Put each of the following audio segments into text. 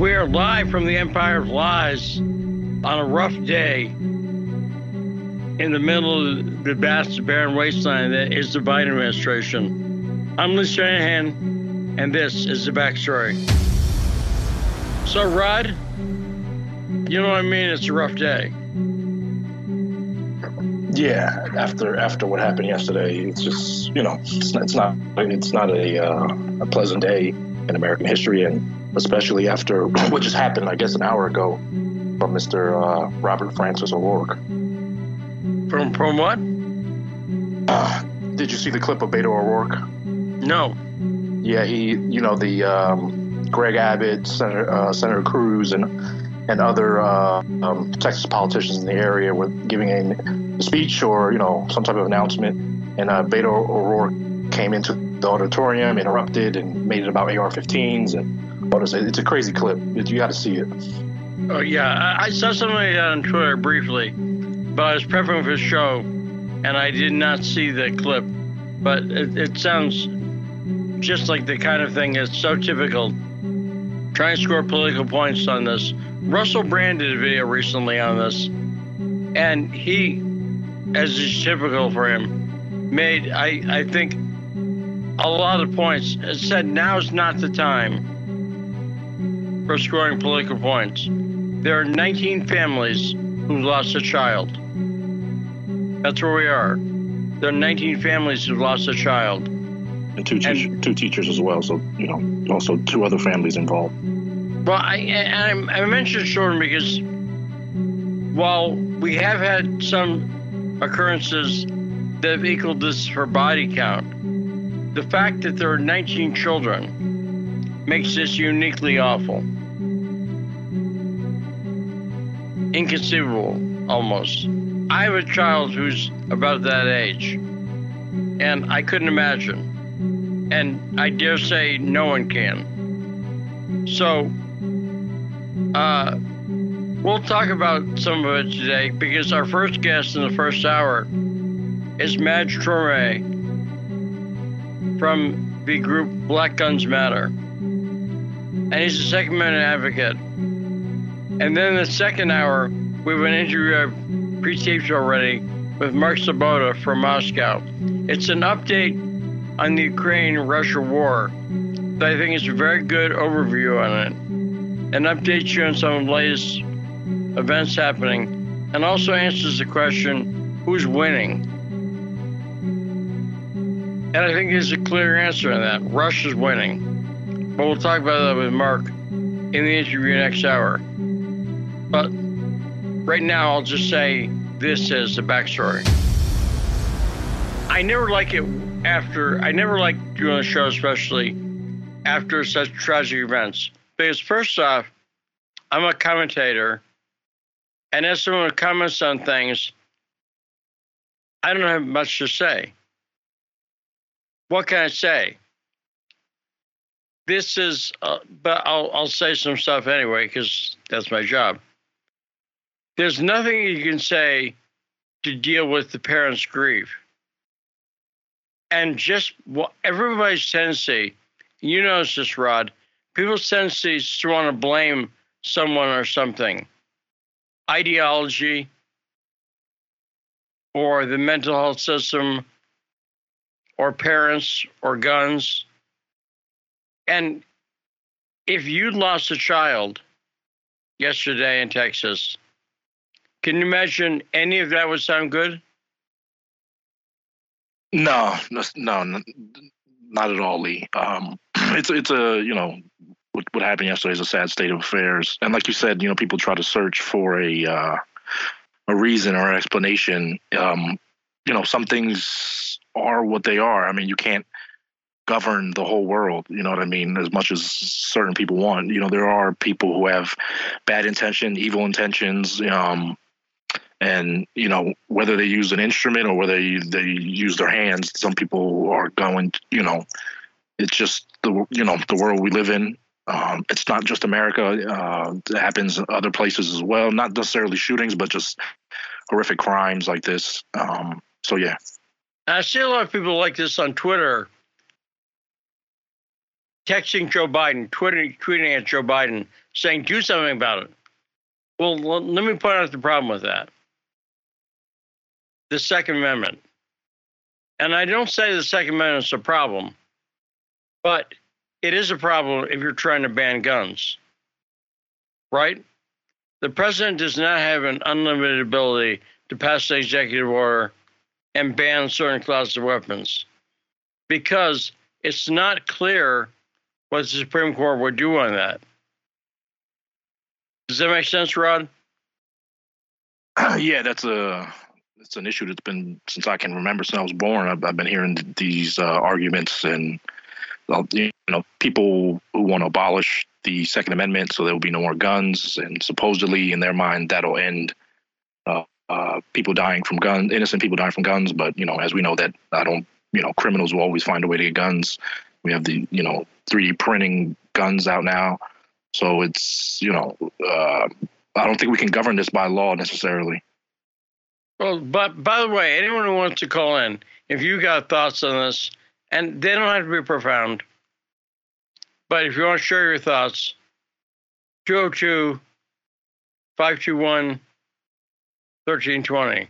We are live from the Empire of Lies on a rough day in the middle of the vast barren wasteland that is the Biden administration. I'm Lee Stranahan, and this is the backstory. So, Rod, you know what I mean? It's a rough day. Yeah, after after what happened yesterday, it's just you know it's not it's not, it's not a uh, a pleasant day in American history, and especially after what just happened, I guess, an hour ago from Mr. Uh, Robert Francis O'Rourke. From from what? Uh, did you see the clip of Beto O'Rourke? No. Yeah, he, you know, the um, Greg Abbott, Senator, uh, Senator Cruz, and and other uh, um, Texas politicians in the area were giving a speech or you know some type of announcement, and uh, Beto O'Rourke came into the auditorium, interrupted, and made it about AR-15s and it? It's a crazy clip. You got to see it. Oh yeah, I, saw something on Twitter briefly, but I was prepping for the show, and I did not see the clip. But it, it sounds just like the kind of thing that's so typical. Trying to score political points on this. Russell Brand did a video recently on this, and he, as is typical for him, made I I think a lot of points. It said now's not the time for scoring political points. There are 19 families who lost a child. That's where we are. There are 19 families who lost a child. And two, and, two teachers as well. So, you know, also two other families involved. Well, I, I, I mentioned children because while we have had some occurrences that have equaled this for body count, the fact that there are 19 children makes this uniquely awful. Inconceivable almost. I have a child who's about that age, and I couldn't imagine. And I dare say no one can. So, uh, we'll talk about some of it today because our first guest in the first hour is Maj Toure from the group Black Guns Matter. And he's a Second Amendment advocate and then the second hour, we have an interview I've pre-taped already with Mark Sleboda from Moscow. It's an update on the Ukraine-Russia war I think is a very good overview on it. And updates you on some of the latest events happening and also answers the question, who's winning? And I think there's a clear answer on that. Russia's winning. But we'll talk about that with Mark in the interview next hour. But right now, I'll just say this as the backstory. I never like it after, I never like doing a show, especially after such tragic events. Because, first off, I'm a commentator, and as someone who comments on things, I don't have much to say. What can I say? This is, uh, but I'll, I'll say some stuff anyway because that's my job. There's nothing you can say to deal with the parent's grief. And just what everybody's tendency, you notice this, Rod, people's tendency is to want to blame someone or something. Ideology or the mental health system or parents or guns. And if you lost a child yesterday in Texas, can you imagine any of that would sound good? No, no, no not at all, Lee. Um, it's it's a you know what, what happened yesterday is a sad state of affairs, and like you said, you know people try to search for a uh, a reason or an explanation. Um, you know, some things are what they are. I mean, you can't govern the whole world. You know what I mean? As much as certain people want, you know, there are people who have bad intention, evil intentions. Um, and you know whether they use an instrument or whether they use their hands some people are going you know it's just the you know the world we live in. Um, it's not just america. Uh, it happens other places as well. Not necessarily shootings but just horrific crimes like this. Um, so yeah. I see a lot of people like this on twitter. Texting Joe Biden, tweeting, tweeting at Joe Biden, saying, do something about it. Well, let me point out the problem with that the Second Amendment. And I don't say the Second Amendment is a problem, but it is a problem if you're trying to ban guns, right? The president does not have an unlimited ability to pass an executive order and ban certain classes of weapons because it's not clear what the Supreme Court would do on that. Does that make sense, Rod? yeah, that's a it's an issue that's been since I can remember since I was born. I've, I've been hearing these uh, arguments and you know people who want to abolish the Second Amendment so there will be no more guns, and supposedly in their mind that'll end uh, uh, people dying from guns, innocent people dying from guns. But you know, as we know, that I don't. You know, criminals will always find a way to get guns. We have the you know 3D printing guns out now, so it's you know uh, I don't think we can govern this by law necessarily. Well, but by the way, anyone who wants to call in, if you got thoughts on this, and they don't have to be profound, but if you want to share your thoughts, 202 521 1320.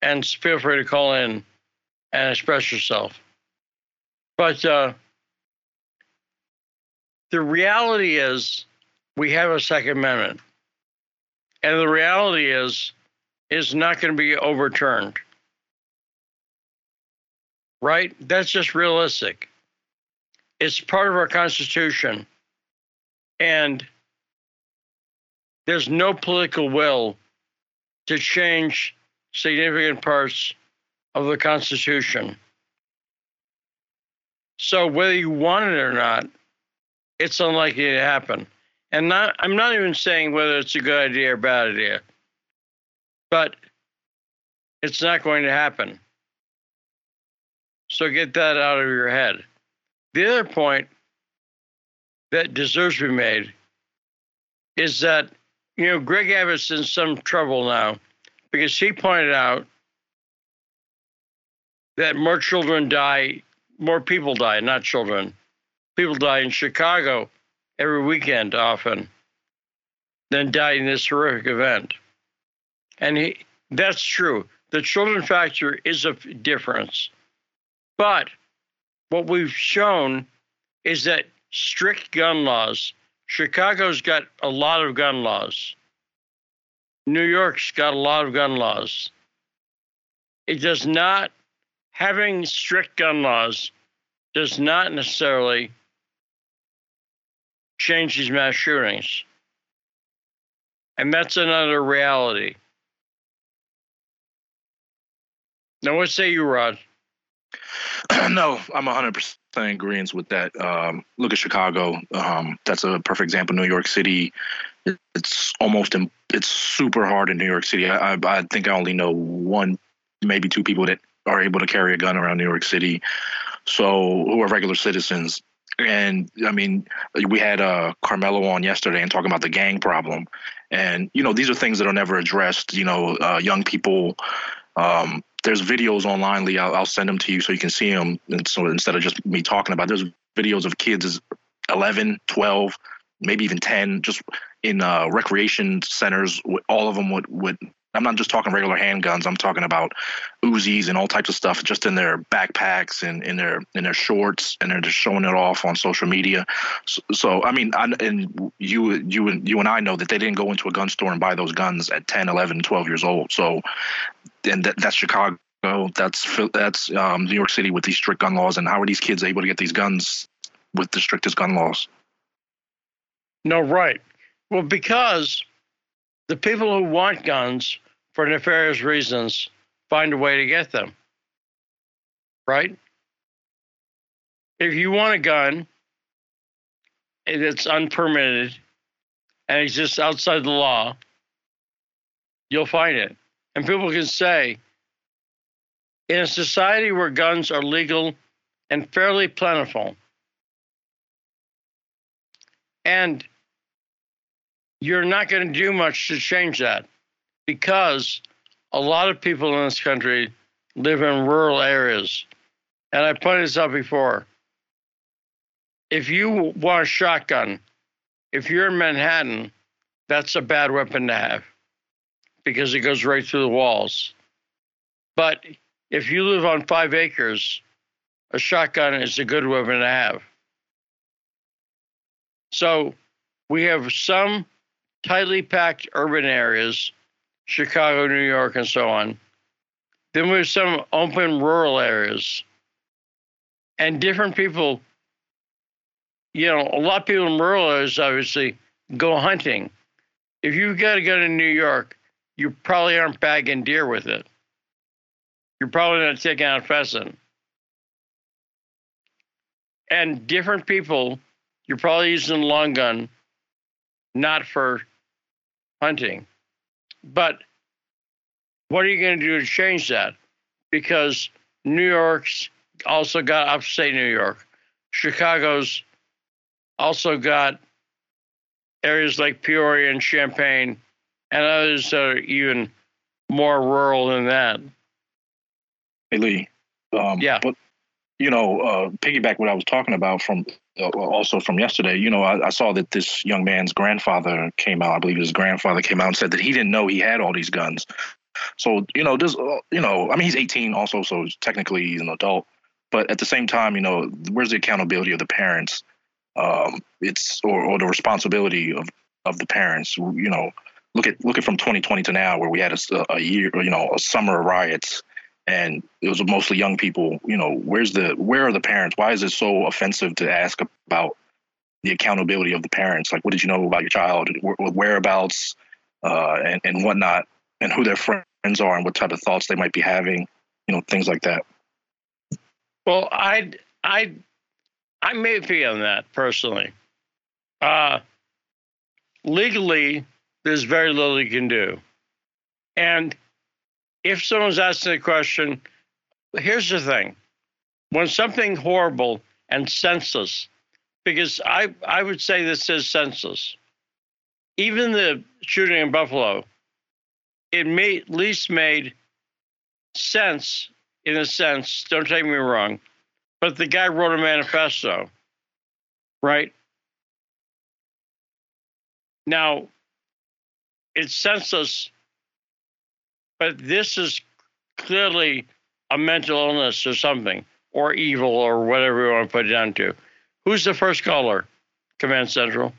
And feel free to call in and express yourself. But uh, the reality is, we have a Second Amendment. And the reality is, is not going to be overturned. Right? That's just realistic. It's part of our Constitution. And there's no political will to change significant parts of the Constitution. So whether you want it or not, it's unlikely to happen. And not, I'm not even saying whether it's a good idea or bad idea. But it's not going to happen. So get that out of your head. The other point that deserves to be made is that, you know, Greg Abbott's in some trouble now because he pointed out that more children die, more people die, not children. People die in Chicago every weekend often than die in this horrific event. And he, that's true. The children factor is a difference. But what we've shown is that strict gun laws, Chicago's got a lot of gun laws. New York's got a lot of gun laws. It does not, having strict gun laws does not necessarily change these mass shootings. And that's another reality. Now, what say you, Rod? no, I'm 100% in agreement with that. Um, look at Chicago. Um, that's a perfect example. New York City. It's almost in, it's super hard in New York City. I, I think I only know one, maybe two people that are able to carry a gun around New York City. So who are regular citizens. And I mean, we had uh, Carmelo on yesterday and talking about the gang problem. And you know, these are things that are never addressed. You know, uh, young people um, there's videos online, Lee. I'll, I'll, send them to you so you can see them. And so instead of just me talking about, there's videos of kids 11, 12, maybe even 10, just in uh, recreation centers. All of them would would I'm not just talking regular handguns. I'm talking about Uzis and all types of stuff just in their backpacks and in their in their shorts, and they're just showing it off on social media. So, so I mean, I, and you you and you and I know that they didn't go into a gun store and buy those guns at 10, 11, 12 years old. So, and that, that's Chicago. That's that's um, New York City with these strict gun laws. And how are these kids able to get these guns with the strictest gun laws? No, right. Well, because the people who want guns for nefarious reasons find a way to get them. Right? If you want a gun that's unpermitted and exists outside the law, you'll find it. And people can say, in a society where guns are legal and fairly plentiful, and you're not going to do much to change that because a lot of people in this country live in rural areas. And I pointed this out before. if you want a shotgun, if you're in Manhattan, that's a bad weapon to have because it goes right through the walls. But if you live on five acres, a shotgun is a good weapon to have. So we have some tightly packed urban areas, Chicago, New York, and so on. Then we have some open rural areas. And different people, you know, a lot of people in rural areas obviously go hunting. If you've got to go to New York, you probably aren't bagging deer with it. You're probably not taking out a pheasant. And different people, you're probably using a long gun, not for hunting. But what are you going to do to change that? Because New York's also got upstate New York. Chicago's also got areas like Peoria and Champaign, and others that are even more rural than that. Hey Lee. Um, yeah. But you know, uh, piggyback what I was talking about from also from yesterday. You know, I, I, saw that this young man's grandfather came out. I believe his grandfather came out and said that he didn't know he had all these guns. So you know, this, uh, you know, I mean, he's 18 also, so technically he's an adult. But at the same time, you know, where's the accountability of the parents? Um, it's or, or the responsibility of of the parents. You know, look at look at from 2020 to now, where we had a, a year, you know, a summer of riots, and it was mostly young people. You know, where's the where are the parents? Why is it so offensive to ask about the accountability of the parents? Like, what did you know about your child, whereabouts, uh, and and whatnot, and who their friends are, and what type of thoughts they might be having. You know, things like that. Well, I I I may be on that personally. Uh, legally, there's very little you can do. And if someone's asking a question, here's the thing when something horrible and senseless, because I, I would say this is senseless, even the shooting in Buffalo, it made, at least made sense in a sense, don't take me wrong, but the guy wrote a manifesto, right? Now, it's senseless, but this is clearly a mental illness or something, or evil, or whatever you want to put it down to. Who's the first caller? Command Central.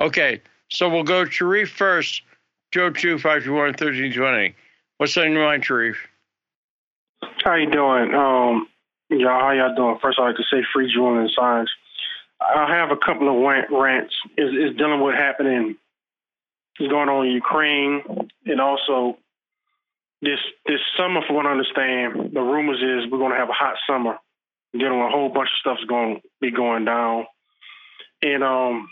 Okay, so we'll go to Sharif first, 202 521 1320. What's on your mind, Sharif? How you doing? Um, y'all, how y'all doing? First, I'd like to say free Julian Assange. I have a couple of rant, rants. Is is dealing with happening going on in Ukraine, and also this this summer, for what I understand, the rumors is we're going to have a hot summer. You know, a whole bunch of stuff's going to be going down, and um,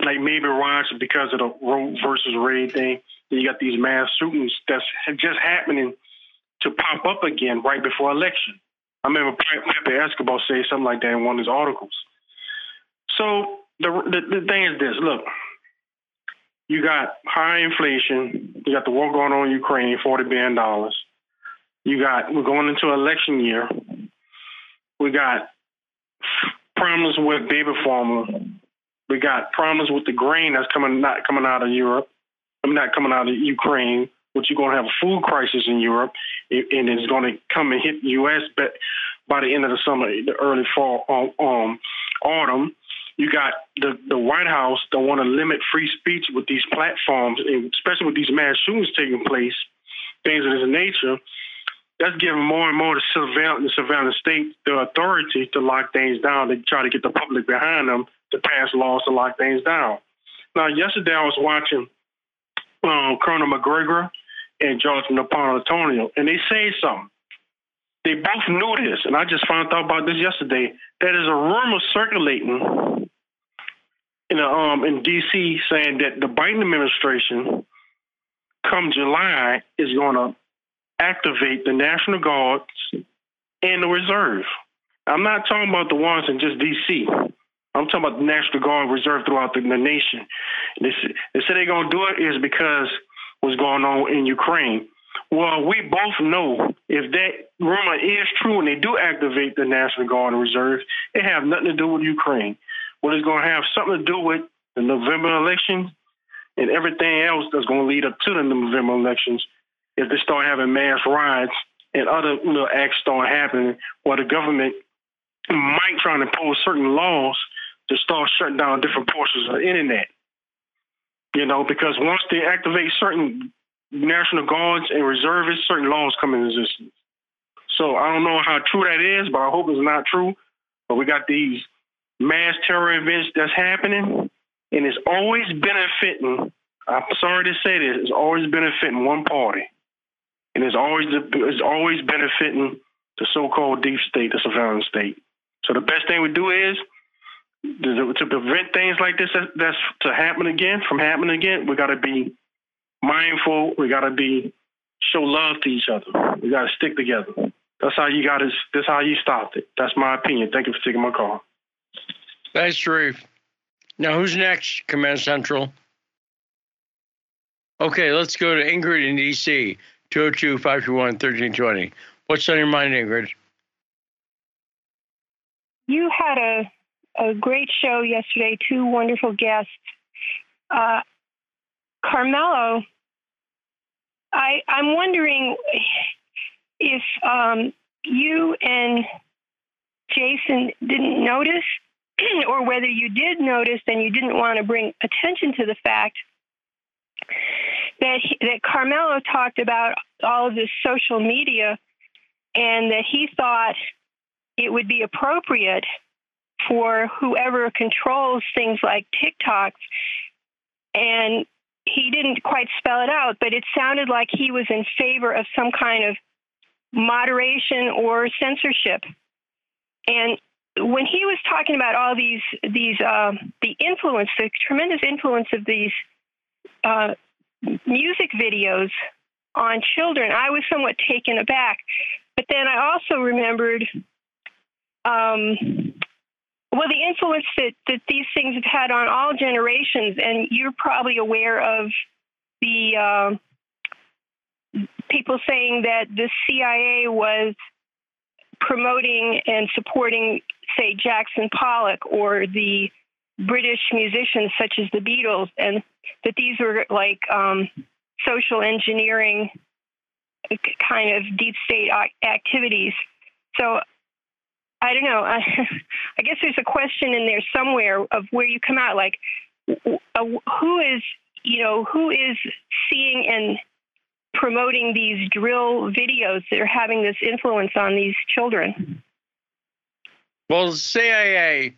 like maybe watch because of the Roe versus Wade thing. You got these mass shootings that's just happening to pop up again right before election. I remember Pepe Escobar say something like that in one of his articles. So the, the the thing is this: look, you got high inflation. You got the war going on in Ukraine, forty billion dollars. You got we're going into election year. We got problems with baby formula. We got problems with the grain that's coming not coming out of Europe. I'm not coming out of Ukraine. But you're going to have a food crisis in Europe, and it's going to come and hit the U.S. But by the end of the summer, the early fall, um, um autumn, you got the, the White House that want to limit free speech with these platforms, especially with these mass shootings taking place, things of this nature. That's giving more and more the surveillance, the surveillance state the authority to lock things down. To try to get the public behind them to pass laws to lock things down. Now, yesterday I was watching um, Colonel Macgregor and Judge Napolitano, and they say something. They both knew this, and I just found out about this yesterday. That is a rumor circulating in a, um in D.C. saying that the Biden administration, come July, is going to activate the National Guards and the Reserve. I'm not talking about the ones in just D.C. I'm talking about the National Guard Reserve throughout the, the nation. They, they say they're going to do it is because what's going on in Ukraine. Well, we both know if that rumor is true and they do activate the National Guard and Reserve, it have nothing to do with Ukraine. What it's going to have something to do with the November elections and everything else that's going to lead up to the November elections. If they start having mass riots and other know, acts start happening, where the government might try to impose certain laws to start shutting down different portions of the internet. You know, because once they activate certain National Guards and reservists, certain laws come into existence. So I don't know how true that is, but I hope it's not true. But we got these mass terror events that's happening, and it's always benefiting. I'm sorry to say this, it's always benefiting one party, and it's always it's always benefiting the so-called deep state, the surveillance state. So the best thing we do is to prevent things like this that's to happen again from happening again. We got to be mindful. We got to be show love to each other. We got to stick together. That's how you got to. That's how you stopped it. That's my opinion. Thank you for taking my call. Thanks, Sharif. Now, who's next, Command Central? Okay, let's go to Ingrid in DC, 202 521 1320. What's on your mind, Ingrid? You had a, a great show yesterday, two wonderful guests. Uh, Carmelo, I, I'm wondering if um, you and Jason didn't notice, or whether you did notice and you didn't want to bring attention to the fact that he, that Carmelo talked about all of this social media, and that he thought it would be appropriate for whoever controls things like TikTok and he didn't quite spell it out, but it sounded like he was in favor of some kind of moderation or censorship. And when he was talking about all these these uh, the influence, the tremendous influence of these uh, music videos on children, I was somewhat taken aback. But then I also remembered um, well, the influence that, that these things have had on all generations, and you're probably aware of the uh, people saying that the CIA was promoting and supporting, say, Jackson Pollock or the British musicians such as the Beatles, and that these were like um, social engineering kind of deep state activities. So I don't know. I, I guess there's a question in there somewhere of where you come out. Like, who is, you know, who is seeing and promoting these drill videos that are having this influence on these children? Well, the CIA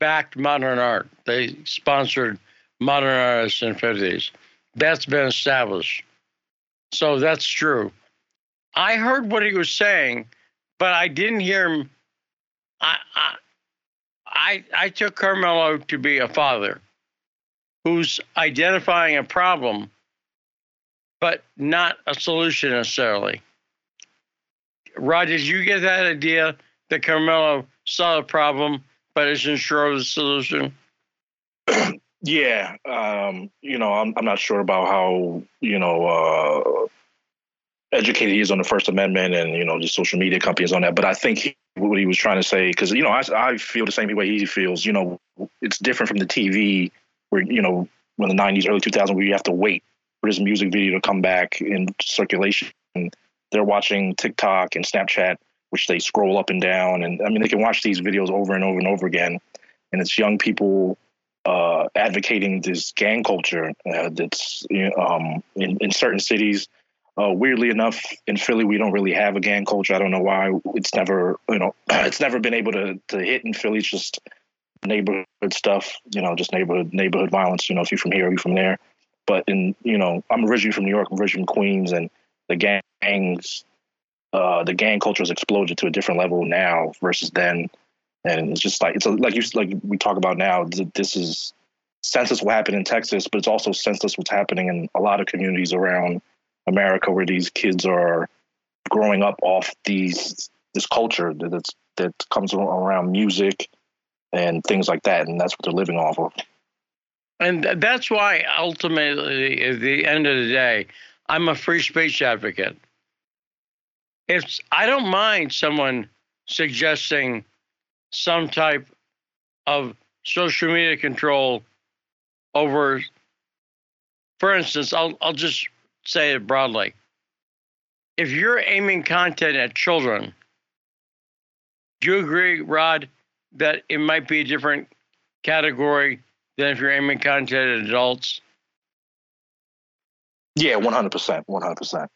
backed modern art. They sponsored modern artists in the 50s. That's been established. So that's true. I heard what he was saying, but I didn't hear him I, I, I took Carmelo to be a father who's identifying a problem, but not a solution necessarily. Rod, did you get that idea that Carmelo saw the problem, but isn't sure of the solution? yeah, um, you know, I'm I'm not sure about how you know uh, educated he is on the First Amendment and you know the social media companies on that, but I think he, what he was trying to say because you know I, I feel the same way he feels. You know, it's different from the TV where you know when the '90s, early 2000s, where you have to wait for this music video to come back in circulation. And they're watching TikTok and Snapchat, which they scroll up and down, and I mean they can watch these videos over and over and over again. And it's young people uh, advocating this gang culture uh, that's um, in, in certain cities uh, weirdly enough, in Philly, we don't really have a gang culture. I don't know why. It's never, you know, it's never been able to to hit in Philly. It's just neighborhood stuff, you know, just neighborhood neighborhood violence. You know, if you're from here, you're from there. But in, you know, I'm originally from New York. I'm originally from Queens, and the gangs, uh, the gang culture has exploded to a different level now versus then. And it's just like it's a, like you like we talk about now. This is senseless what happened in Texas, but it's also senseless what's happening in a lot of communities around America where these kids are growing up off these this culture that's that comes around music and things like that, and that's what they're living off of. And that's why ultimately, at the end of the day, I'm a free speech advocate if I don't mind someone suggesting some type of social media control over, for instance, I'll, I'll just say it broadly. If you're aiming content at children, do you agree, Rod, that it might be a different category than if you're aiming content at adults? Yeah, 100%. 100%.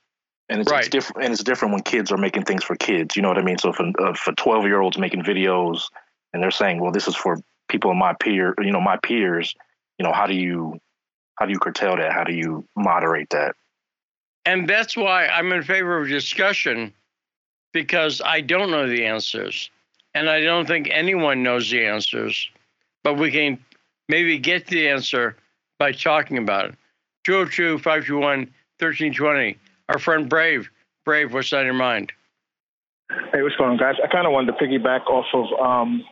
And it's, Right. it's different. And it's different when kids are making things for kids. You know what I mean? So for uh, for twelve year olds making videos, and they're saying, "Well, this is for people in my peer, you know, my peers." You know, how do you how do you curtail that? How do you moderate that? And that's why I'm in favor of discussion because I don't know the answers. And I don't think anyone knows the answers. But we can maybe get the answer by talking about it. 202 521 1320. Our friend Brave. Brave, what's on your mind? Hey, what's going on, guys? I kind of wanted to piggyback off of um,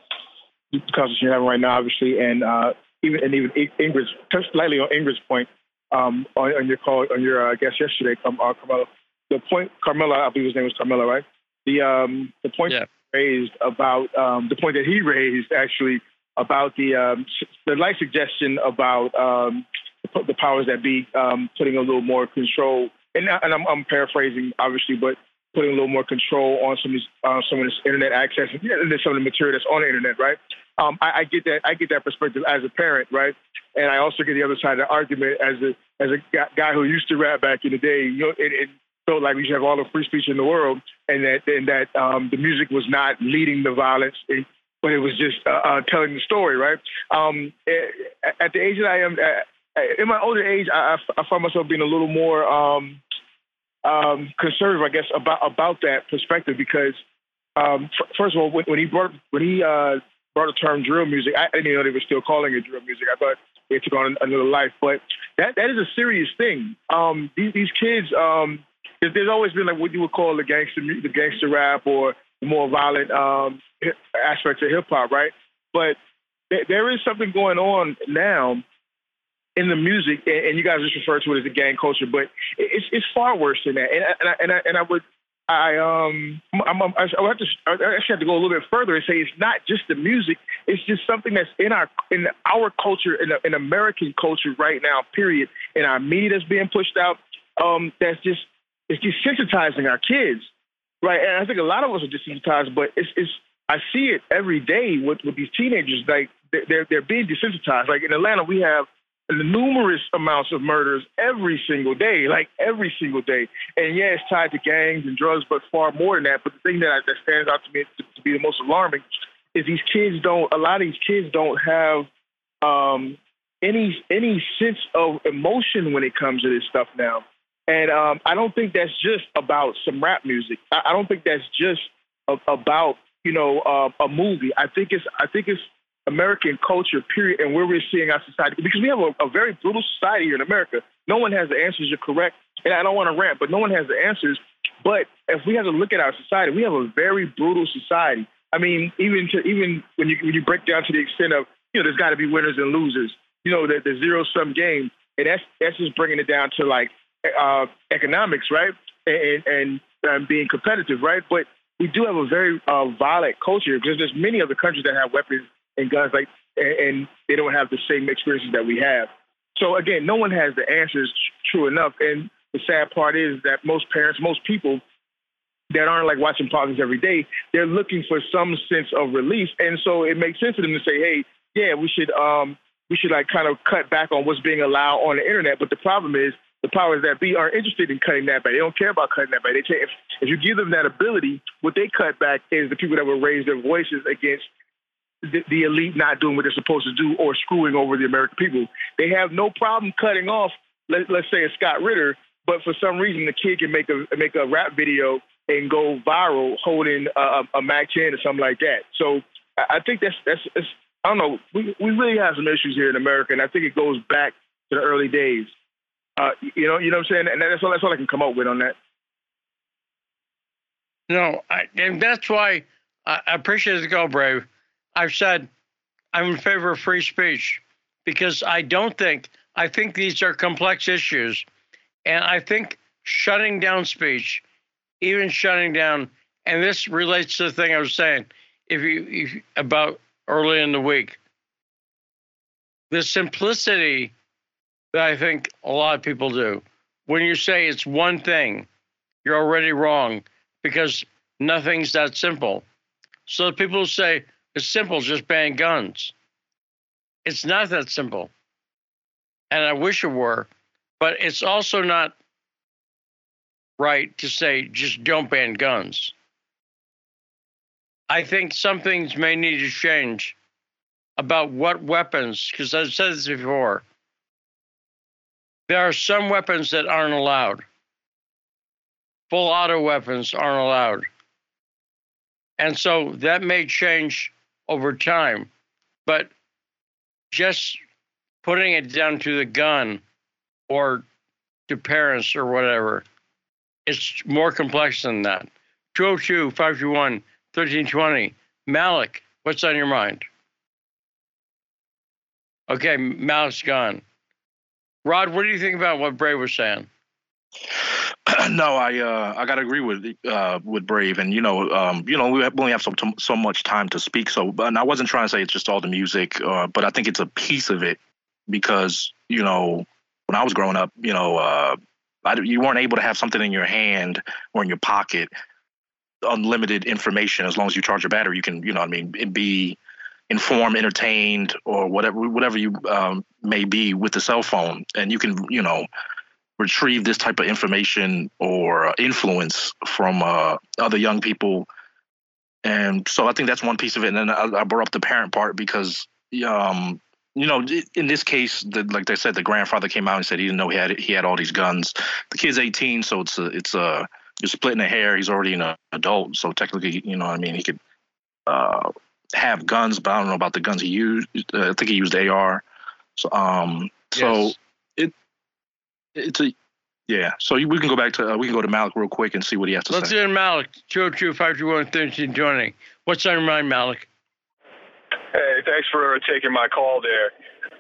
the conversation you're having right now, obviously, and uh, even and even Ingrid's touch slightly on Ingrid's point um, on, on your call on your uh, guest yesterday, um, uh, Carmelo. The point, Carmelo, I believe his name was Carmelo, right? The um, the point Yeah. raised about um, the point that he raised actually about the um, the light suggestion about um, the, the powers that be um, putting a little more control, and, and I'm, I'm paraphrasing obviously, but putting a little more control on some of this, uh, some of this internet access and some of the material that's on the internet, right? Um, I, I get that. I get that perspective as a parent, right? And I also get the other side of the argument as a as a guy- who used to rap back in the day. You know, it, it felt like we should have all the free speech in the world, and that and that um, the music was not leading the violence, it, but it was just uh, uh, telling the story, right? Um, eh, at the age that I am, uh, in my older age, I, I find myself being a little more. Um, um, conservative, I guess, about about that perspective because um, f- first of all, when, when he brought when he uh, brought the term drill music, I, didn't even know they were still calling it drill music. I thought it took on another life, but that that is a serious thing. Um, these, these kids, um, there's always been like what you would call the gangster the gangster rap or the more violent um, aspects of hip hop, right? But there, there is something going on now in the music, and, you guys just refer to it as a gang culture, but it's it's far worse than that. And I, and I, and I, and I would I um I'm, I'm, I have to I actually have to go a little bit further and say it's not just the music. It's just something that's in our in our culture in, in American culture right now. Period. In our media that's being pushed out. Um, that's just it's desensitizing our kids, right? And I think a lot of us are desensitized, but it's it's I see it every day with with these teenagers. Like they're, they're being desensitized. Like in Atlanta, we have numerous amounts of murders every single day, like every single day. And yeah, it's tied to gangs and drugs, but far more than that. But the thing that, that stands out to me to, to be the most alarming is these kids don't. A lot of these kids don't have um, any any sense of emotion when it comes to this stuff now. And um, I don't think that's just about some rap music. I, I don't think that's just a, about you know uh, a movie. I think it's I think it's American culture, period, and where we're seeing our society. Because we have a, a very brutal society here in America. No one has the answers. You're correct, and I don't want to rant, but no one has the answers. But if we have to look at our society, we have a very brutal society. I mean, even to even when you when you break down to the extent of you know, there's got to be winners and losers. You know, the, the zero sum game, and that's that's just bringing it down to like uh, economics, right? And and um, being competitive, right? But we do have a very uh, violent culture because there's many other countries that have weapons and guns like and, they don't have the same experiences that we have. So again, no one has the answers true enough. And the sad part is that most parents, most people that aren't like watching politics every day, they're looking for some sense of relief. And so it makes sense for them to say, hey, yeah, we should um we should like kind of cut back on what's being allowed on the internet. But the problem is the powers that be aren't interested in cutting that back. They don't care about cutting that back. They if, if you give them that ability, what they cut back is the people that will raise their voices against the, the elite not doing what they're supposed to do or screwing over the American people. They have no problem cutting off, let, let's say, a Scott Ritter, but for some reason the kid can make a make a rap video and go viral holding a, a Mac 10 or something like that. So I think that's that's, that's I don't know. We we really have some issues here in America, and I think it goes back to the early days. Uh, you know, you know what I'm saying, and that's all that's all I can come up with on that. No, I, and that's why I I appreciate the go, Brave. I've said I'm in favor of free speech because I don't think I think these are complex issues, and I think shutting down speech, even shutting down, and this relates to the thing I was saying. If you if, about early in the week, the simplicity that I think a lot of people do. When you say it's one thing, you're already wrong because nothing's that simple. So people say it's simple, just ban guns. It's not that simple. And I wish it were, but it's also not right to say just don't ban guns. I think some things may need to change about what weapons, because I've said this before, there are some weapons that aren't allowed. Full auto weapons aren't allowed. And so that may change over time. But just putting it down to the gun or to parents or whatever, it's more complex than that. 202 521 1320. Malik, what's on your mind? Okay, Malik's gone. Rod, what do you think about what Brave was saying? no, I uh, I gotta agree with uh, with Brave, and you know, um, you know, we only have so so much time to speak. So, and I wasn't trying to say it's just all the music, uh, but I think it's a piece of it because you know, when I was growing up, you know, uh, I, you weren't able to have something in your hand or in your pocket, unlimited information. As long as you charge your battery, you can, you know, I mean, be informed, entertained, or whatever whatever you um, may be with the cell phone, and you can, you know retrieve this type of information or influence from uh, other young people. And so I think that's one piece of it. And then I, I brought up the parent part because, um, you know, in this case, the, like they said, the grandfather came out and said he didn't know he had he had all these guns. The kid's 18, so it's a it's a you're splitting the hair. He's already an adult, so technically, you know, I mean, he could uh, have guns, but I don't know about the guns he used. Uh, I think he used AR. So, um, so it's a yeah. So we can go back to uh, we can go to Malik real quick and see what he has to Let's say. Let's do Malik. 202 What's on your mind, Malik? Hey, thanks for taking my call there.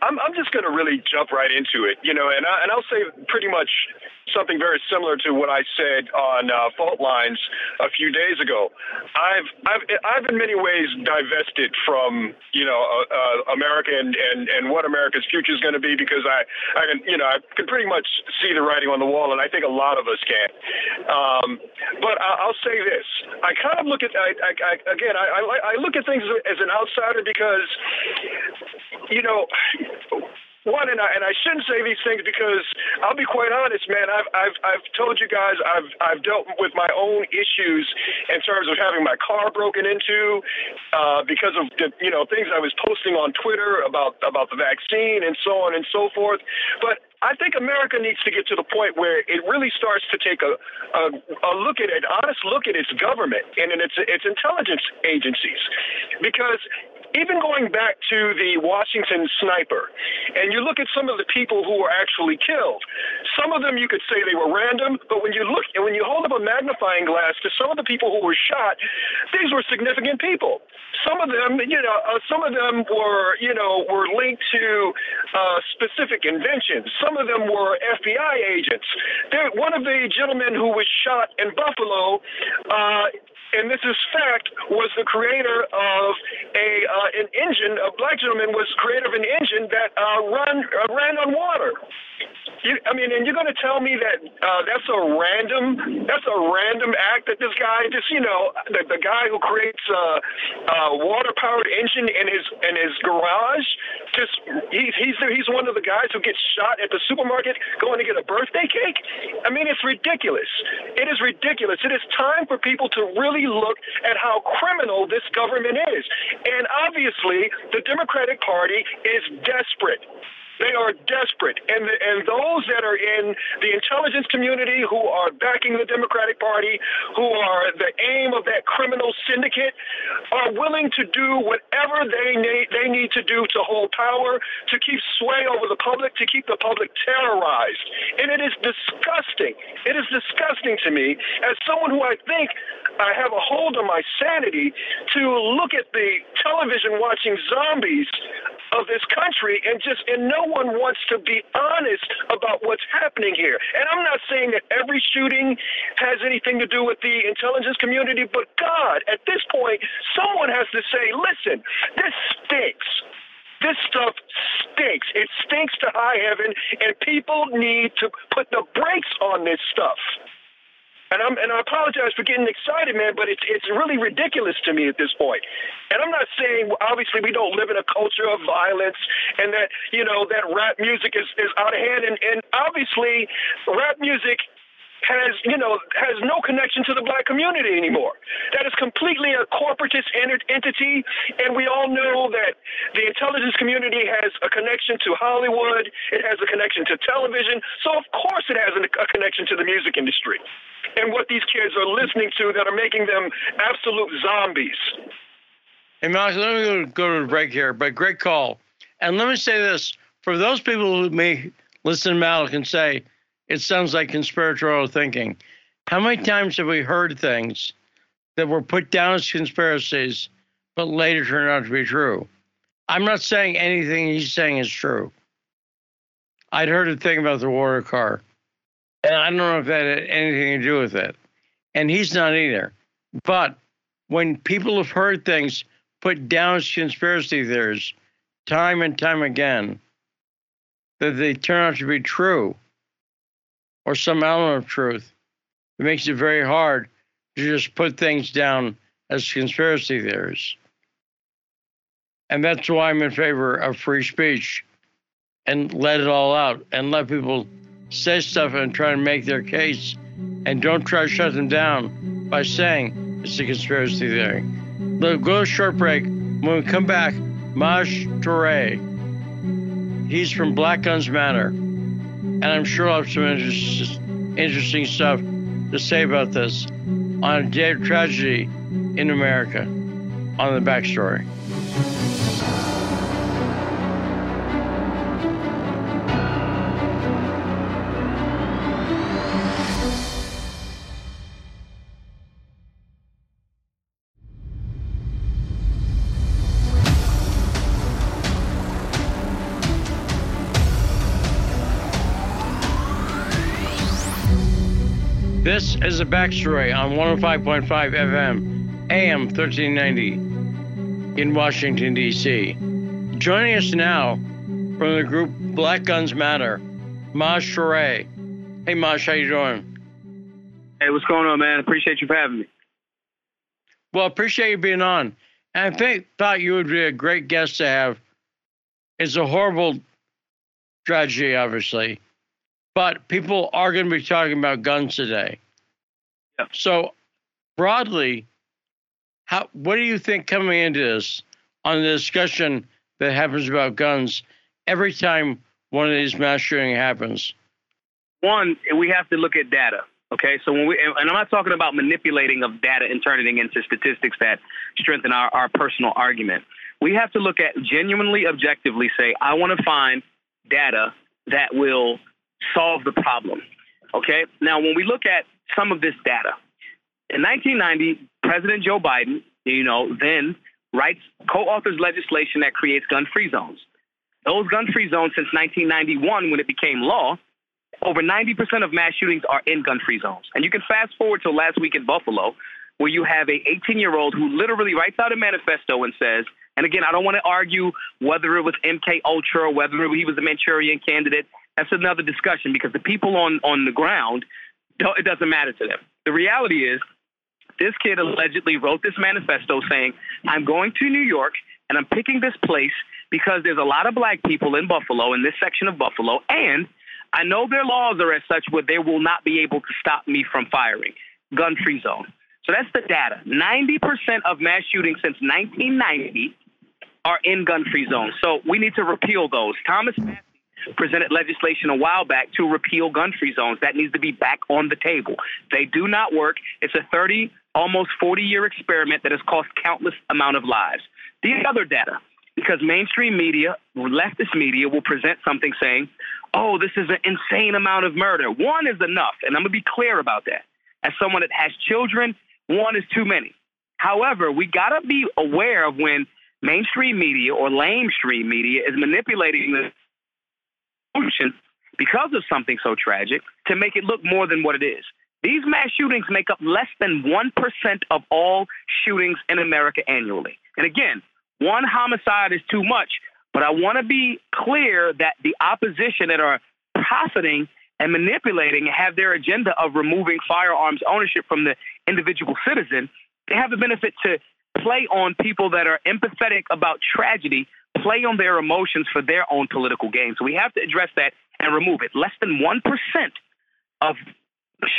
I'm I'm just going to really jump right into it, you know, and I, and I'll say pretty much something very similar to what I said on uh, Fault Lines a few days ago. I've I've I've in many ways divested from you know uh, uh, America and, and and what America's future is going to be because I I can you know I can pretty much see the writing on the wall, and I think a lot of us can. Um, but I, will say this: I kind of look at I, I, I again I, I I look at things as an outsider because you know one, and I, and I shouldn't say these things because I'll be quite honest, man. I've I've I've told you guys I've I've dealt with my own issues in terms of having my car broken into uh, because of the, you know things I was posting on Twitter about about the vaccine and so on and so forth. But I think America needs to get to the point where it really starts to take a, a, a look at an honest look at its government and its its intelligence agencies, because even going back to the Washington sniper, and you look at some of the people who were actually killed, some of them you could say they were random, but when you look and when you hold up a magnifying glass to some of the people who were shot, these were significant people. Some of them, you know, uh, some of them were, you know, were linked to uh, specific inventions. Some of them were FBI agents. One of the gentlemen who was shot in Buffalo. Uh, and this is fact, was the creator of a uh, an engine. A black gentleman was creator of an engine that uh, run uh, ran on water. You, I mean, and you're going to tell me that uh, that's a random that's a random act that this guy just you know the, the guy who creates a, a water powered engine in his in his garage just he's he's he's one of the guys who gets shot at the supermarket going to get a birthday cake. I mean, it's ridiculous. It is ridiculous. It is time for people to really look at how criminal this government is, and obviously the Democratic Party is desperate they are desperate. And, the, and those that are in the intelligence community who are backing the Democratic Party, who are the aim of that criminal syndicate, are willing to do whatever they need, they need to do to hold power, to keep sway over the public, to keep the public terrorized. And it is disgusting. It is disgusting to me as someone who I think I have a hold on my sanity to look at the television watching zombies of this country and just in no no one wants to be honest about what's happening here. And I'm not saying that every shooting has anything to do with the intelligence community, but God, at this point, someone has to say, listen, this stinks. This stuff stinks. It stinks to high heaven, and people need to put the brakes on this stuff. And I'm and I apologize for getting excited, man, but it's it's really ridiculous to me at this point. And I'm not saying obviously we don't live in a culture of violence and that you know that rap music is, is out of hand and, and obviously rap music has, you know, has no connection to the black community anymore. That is completely a corporatist entity, and we all know that the intelligence community has a connection to Hollywood. It has a connection to television. So of course it has a connection to the music industry and what these kids are listening to that are making them absolute zombies. Hey, Max, let me go to a break here, but great call. And let me say this for those people who may listen to Malik and say, it sounds like conspiratorial thinking. How many times have we heard things that were put down as conspiracies, but later turned out to be true? I'm not saying anything he's saying is true. I'd heard a thing about the water car. And I don't know if that had anything to do with it. And he's not either. But when people have heard things put down as conspiracy theories time and time again, that they turn out to be true or some element of truth, it makes it very hard to just put things down as conspiracy theories. And that's why I'm in favor of free speech and let it all out and let people say stuff and try to make their case and don't try to shut them down by saying it's a conspiracy theory. Look, go to short break. When we come back, Maj Toure, he's from Black Guns Matter. And I'm sure I'll have some interesting stuff to say about this on a day of tragedy in America on the backstory. This is a backstory on 105.5 FM, AM 1390 in Washington, D.C. Joining us now from the group Black Guns Matter, Maj Toure. Hey, Maj, how you doing? Hey, what's going on, man? Appreciate you for having me. Well, appreciate you being on. And I think thought you would be a great guest to have. It's a horrible tragedy, obviously, but people are going to be talking about guns today. So, broadly, how what do you think coming into this on the discussion that happens about guns every time one of these mass shootings happens? One, we have to look at data. Okay, so when we and I'm not talking about manipulating of data and turning it into statistics that strengthen our, our personal argument. We have to look at genuinely, objectively say, I want to find data that will solve the problem. Okay, now when we look at some of this data. In 1990, President Joe Biden, you know, then writes, co-authors legislation that creates gun-free zones. Those gun-free zones since 1991, when it became law, over 90% of mass shootings are in gun-free zones. And you can fast forward to last week in Buffalo, where you have a 18-year-old who literally writes out a manifesto and says, and again, I don't want to argue whether it was MK Ultra or whether he was a Manchurian candidate. That's another discussion because the people on on the ground it doesn't matter to them. The reality is, this kid allegedly wrote this manifesto saying, I'm going to New York and I'm picking this place because there's a lot of black people in Buffalo, in this section of Buffalo, and I know their laws are as such where they will not be able to stop me from firing. Gun free zone. So that's the data. 90% of mass shootings since 1990 are in gun free zones. So we need to repeal those. Thomas Massie presented legislation a while back to repeal gun free zones. That needs to be back on the table. They do not work. It's a 30, almost 40 year experiment that has cost countless amount of lives. The other data, because mainstream media, leftist media, will present something saying, oh, this is an insane amount of murder. One is enough. And I'm going to be clear about that. As someone that has children, one is too many. However, we got to be aware of when mainstream media or lamestream media is manipulating the because of something so tragic to make it look more than what it is. These mass shootings make up less than 1% of all shootings in America annually. And again, one homicide is too much, but I want to be clear that the opposition that are profiting and manipulating have their agenda of removing firearms ownership from the individual citizen. They have the benefit to play on people that are empathetic about tragedy, play on their emotions for their own political gain. So we have to address that and remove it. Less than 1% of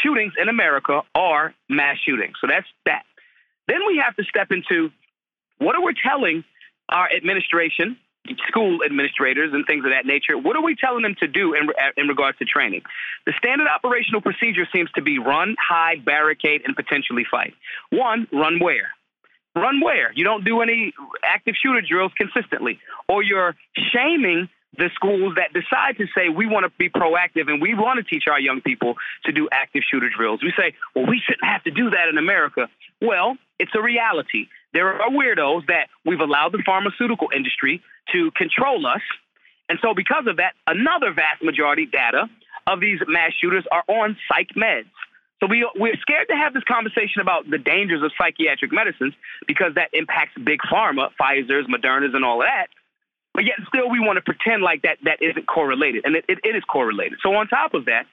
shootings in America are mass shootings. So that's that. Then we have to step into what are we telling our administration, school administrators, and things of that nature? What are we telling them to do in, in regards to training? The standard operational procedure seems to be run, hide, barricade, and potentially fight. One, run where? Run where? You don't do any active shooter drills consistently, or you're shaming the schools that decide to say we want to be proactive and we want to teach our young people to do active shooter drills. We say, well, we shouldn't have to do that in America. Well, it's a reality. There are weirdos that we've allowed the pharmaceutical industry to control us. And so, because of that, another vast majority data of these mass shooters are on psych meds. So we, we're scared to have this conversation about the dangers of psychiatric medicines because that impacts big pharma, Pfizer's, Moderna's, and all of that. But yet still we want to pretend like that that isn't correlated. And it, it, it is correlated. So on top of that,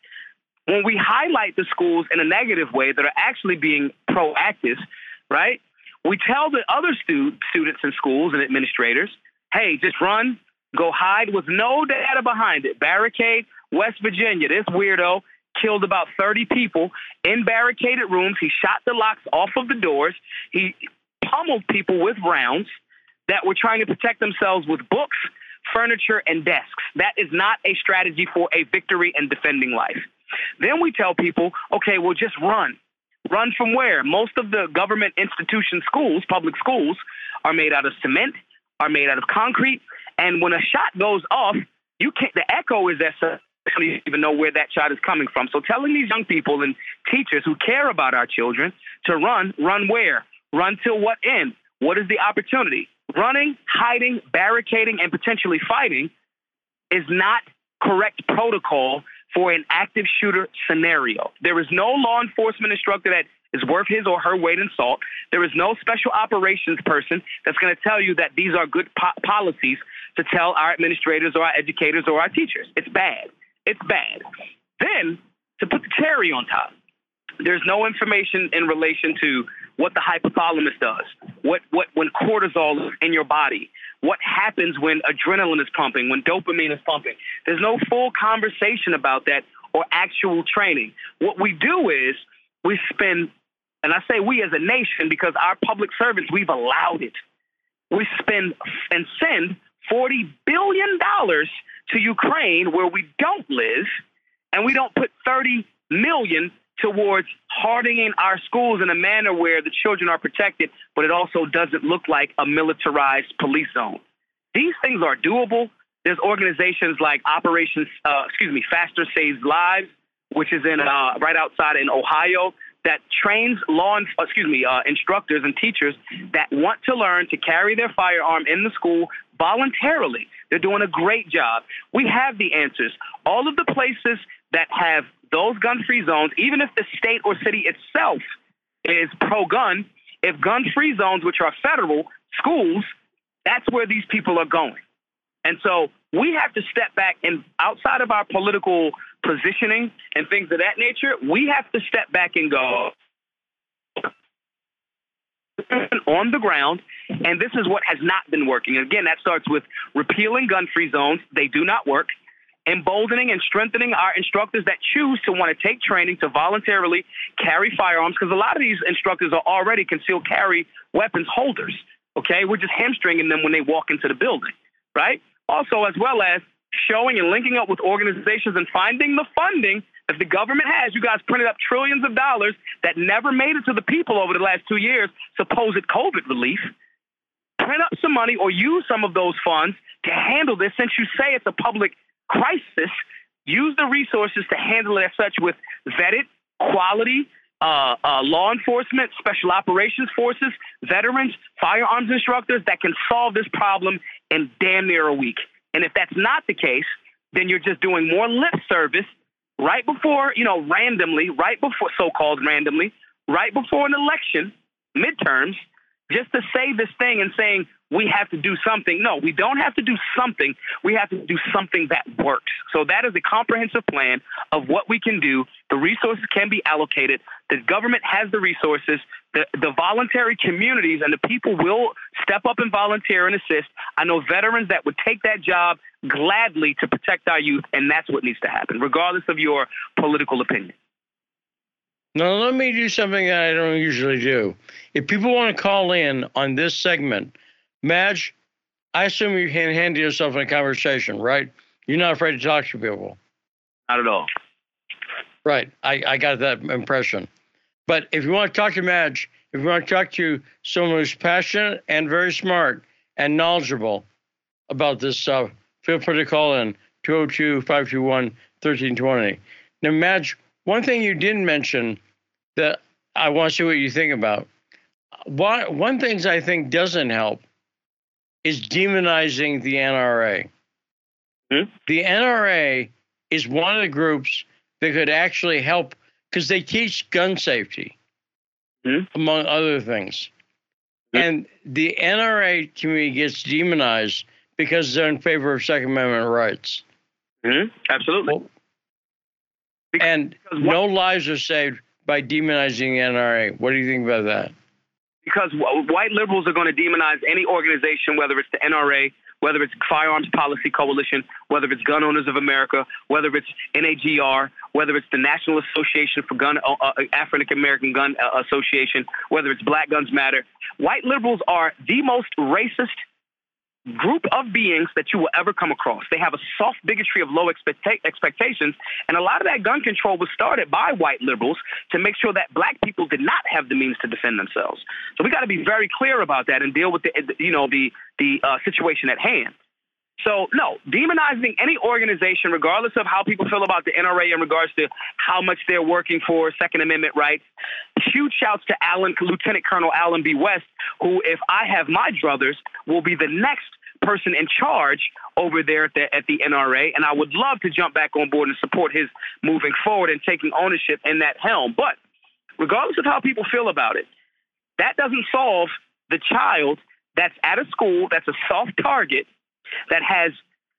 when we highlight the schools in a negative way that are actually being proactive, right? We tell the other stu- students in schools and administrators, hey, just run, go hide with no data behind it. Barricade, West Virginia, this weirdo killed about 30 people in barricaded rooms. He shot the locks off of the doors. He pummeled people with rounds that were trying to protect themselves with books, furniture, and desks. That is not a strategy for a victory and defending life. Then we tell people, okay, well, just run. Run from where? Most of the government institution schools, public schools, are made out of cement, are made out of concrete, and when a shot goes off, you can't. The echo is that Don't even know where that shot is coming from. So telling these young people and teachers who care about our children to run, run where? Run till what end? What is the opportunity? Running, hiding, barricading, and potentially fighting is not correct protocol for an active shooter scenario. There is no law enforcement instructor that is worth his or her weight in salt. There is no special operations person that's going to tell you that these are good po- policies to tell our administrators or our educators or our teachers. It's bad. It's bad. Then, to put the cherry on top, there's no information in relation to what the hypothalamus does, what, what when cortisol is in your body, what happens when adrenaline is pumping, when dopamine is pumping. There's no full conversation about that or actual training. What we do is we spend, and I say we as a nation because our public servants, we've allowed it. We spend and send $40 billion to Ukraine where we don't live, and we don't put 30 million towards hardening our schools in a manner where the children are protected, but it also doesn't look like a militarized police zone. These things are doable. There's organizations like Operations, uh, excuse me, Faster Saves Lives, which is in uh, right outside in Ohio, that trains law, excuse me, uh, instructors and teachers that want to learn to carry their firearm in the school voluntarily. They're doing a great job. We have the answers. All of the places that have those gun free zones, even if the state or city itself is pro gun, if gun free zones, which are federal schools, that's where these people are going. And so we have to step back and outside of our political positioning and things of that nature, we have to step back and go on the ground. And this is what has not been working. Again, that starts with repealing gun free zones. They do not work emboldening and strengthening our instructors that choose to want to take training to voluntarily carry firearms because a lot of these instructors are already concealed carry weapons holders. Okay, we're just hamstringing them when they walk into the building, right? Also, as well as showing and linking up with organizations and finding the funding that the government has. You guys printed up trillions of dollars that never made it to the people over the last two years, supposed COVID relief. Print up some money or use some of those funds to handle this since you say it's a public crisis, use the resources to handle it as such with vetted, quality, uh, uh, law enforcement, special operations forces, veterans, firearms instructors that can solve this problem in damn near a week. And if that's not the case, then you're just doing more lip service right before, you know, randomly, right before so called randomly, right before an election, midterms, just to say this thing and saying we have to do something. No, we don't have to do something. We have to do something that works. So that is a comprehensive plan of what we can do. The resources can be allocated. The government has the resources. The, the voluntary communities and the people will step up and volunteer and assist. I know veterans that would take that job gladly to protect our youth, and that's what needs to happen, regardless of your political opinion. Now, let me do something that I don't usually do. If people want to call in on this segment, Maj, I assume you can handle yourself in a conversation, right? You're not afraid to talk to people. Not at all. Right. I, I got that impression. But if you want to talk to Maj, if you want to talk to someone who's passionate and very smart and knowledgeable about this stuff, feel free to call in 202 521 1320. Now, Maj, one thing you didn't mention that I want to see what you think about. One, one things I think doesn't help is demonizing the NRA. Hmm? The NRA is one of the groups that could actually help because they teach gun safety, Hmm? among other things. Hmm? And the NRA community gets demonized because they're in favor of Second Amendment rights. hmm Absolutely. Well, and because no lives are saved by demonizing the NRA. What do you think about that? because wh- white liberals are going to demonize any organization, whether it's the NRA, whether it's Firearms Policy Coalition, whether it's Gun Owners of America, whether it's NAGR, whether it's the National Association for Gun uh, uh, African American Gun uh, Association, whether it's Black Guns Matter. White liberals are the most racist group of beings that you will ever come across. They have a soft bigotry of low expecta- expectations, and a lot of that gun control was started by white liberals to make sure that black people did not have the means to defend themselves. So we got to be very clear about that and deal with the you know the the uh, situation at hand. So no, demonizing any organization, regardless of how people feel about the NRA in regards to how much they're working for Second Amendment rights. Huge shouts to Allen, Lieutenant Colonel Allen B. West, who, if I have my druthers, will be the next person in charge over there at the, at the NRA. And I would love to jump back on board and support his moving forward and taking ownership in that helm. But regardless of how people feel about it, that doesn't solve the child that's at a school that's a soft target that has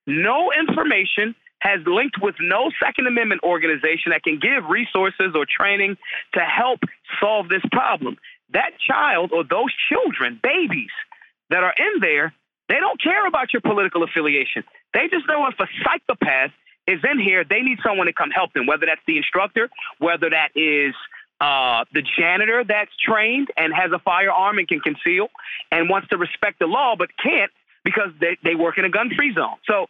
no information, has linked with no Second Amendment organization that can give resources or training to help solve this problem. That child or those children, babies that are in there, they don't care about your political affiliation. They just know if a psychopath is in here, they need someone to come help them, whether that's the instructor, whether that is uh, the janitor that's trained and has a firearm and can conceal and wants to respect the law but can't because they, they work in a gun free zone. So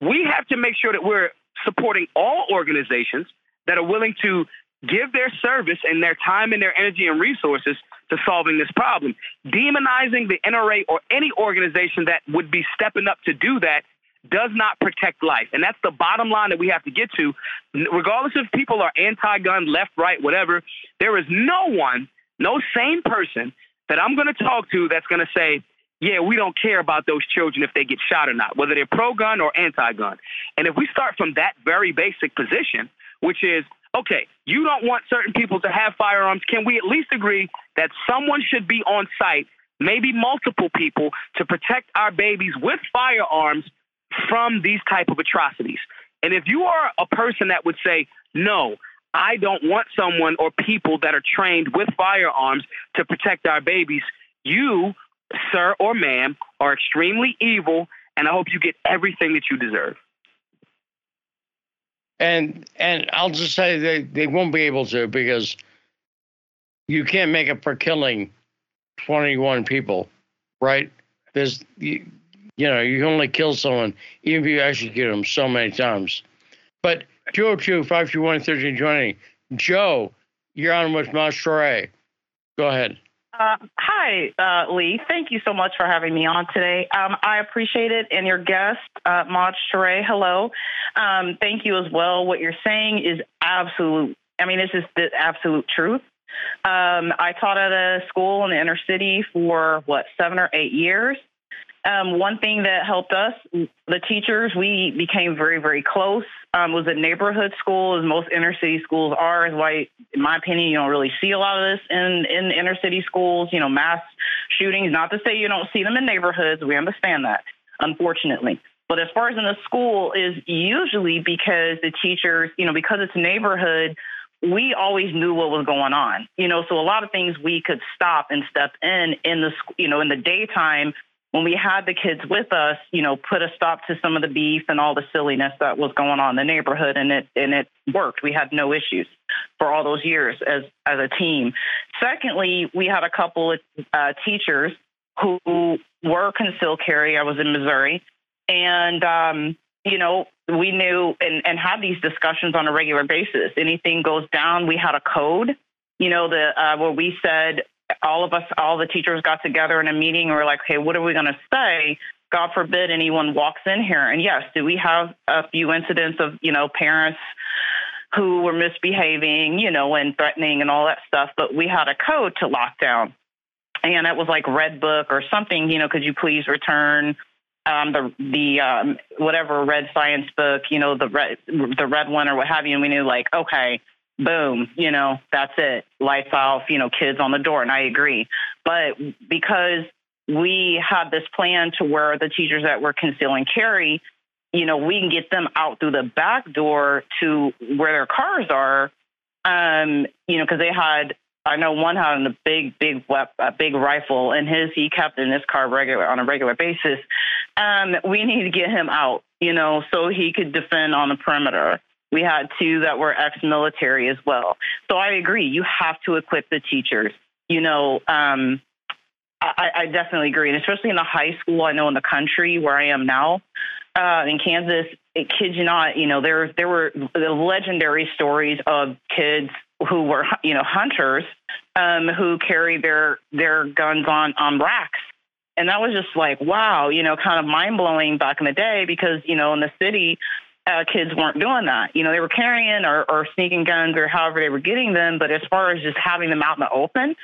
we have to make sure that we're supporting all organizations that are willing to give their service and their time and their energy and resources to solving this problem. Demonizing the NRA or any organization that would be stepping up to do that does not protect life. And that's the bottom line that we have to get to. Regardless if people are anti gun, left, right, whatever, there is no one, no sane person that I'm going to talk to that's going to say, yeah, we don't care about those children if they get shot or not, whether they're pro gun or anti gun. And if we start from that very basic position, which is, okay, you don't want certain people to have firearms, can we at least agree that someone should be on site, maybe multiple people, to protect our babies with firearms from these type of atrocities? And if you are a person that would say, no, I don't want someone or people that are trained with firearms to protect our babies, you sir or ma'am, are extremely evil, and I hope you get everything that you deserve. And and I'll just say they, they won't be able to because you can't make up for killing 21 people, right? There's you, you know you can only kill someone even if you execute them so many times. But 202 521 1320, Joe, you're on with Maj Toure. Go ahead. Uh, hi, uh, Lee. Thank you so much for having me on today. Um, I appreciate it. And your guest, uh, Maj hello. Um, thank you as well. What you're saying is absolute. I mean, this is the absolute truth. Um, I taught at a school in the inner city for what seven or eight years, Um, one thing that helped us, the teachers, we became very, very close. Um, was a neighborhood school, as most inner city schools are. Is why, in my opinion, you don't really see a lot of this in in inner city schools. You know, mass shootings. Not to say you don't see them in neighborhoods. We understand that, unfortunately. But as far as in the school, is usually because the teachers, you know, because it's neighborhood, we always knew what was going on. You know, so a lot of things we could stop and step in in the, you know, in the daytime when we had the kids with us, you know, put a stop to some of the beef and all the silliness that was going on in the neighborhood, and it and it worked. We had no issues for all those years as as a team. Secondly, we had a couple of uh, teachers who were concealed carry. I was in Missouri, and um, you know, we knew and, and had these discussions on a regular basis. Anything goes down, we had a code. You know, the uh, where we said all of us, all the teachers got together in a meeting. And we're like, hey, what are we going to say? God forbid anyone walks in here. And yes, do we have a few incidents of you know parents who were misbehaving, you know, and threatening and all that stuff? But we had a code to lock down and it was like red book or something you know could you please return um, the the um, whatever red science book, you know, the red the red one or what have you, and we knew like, okay, boom, you know, that's it, lights off, you know, kids on the door, and I agree. But because we had this plan to where the teachers that were concealing carry, you know, we can get them out through the back door to where their cars are, um, you know, because they had I know one had a big, big, a big rifle, and his he kept in his car regular on a regular basis. Um, we need to get him out, you know, so he could defend on the perimeter. We had two that were ex-military as well. So I agree. You have to equip the teachers. You know, um, I, I definitely agree, and especially in the high school. I know in the country where I am now, uh, in Kansas, it, kids you not, you know, there there were the legendary stories of kids who were you know hunters um, who carry their their guns on on racks and that was just like wow you know kind of mind blowing back in the day because you know in the city uh, kids weren't doing that. You know they were carrying or, or sneaking guns or however they were getting them but as far as just having them out in the open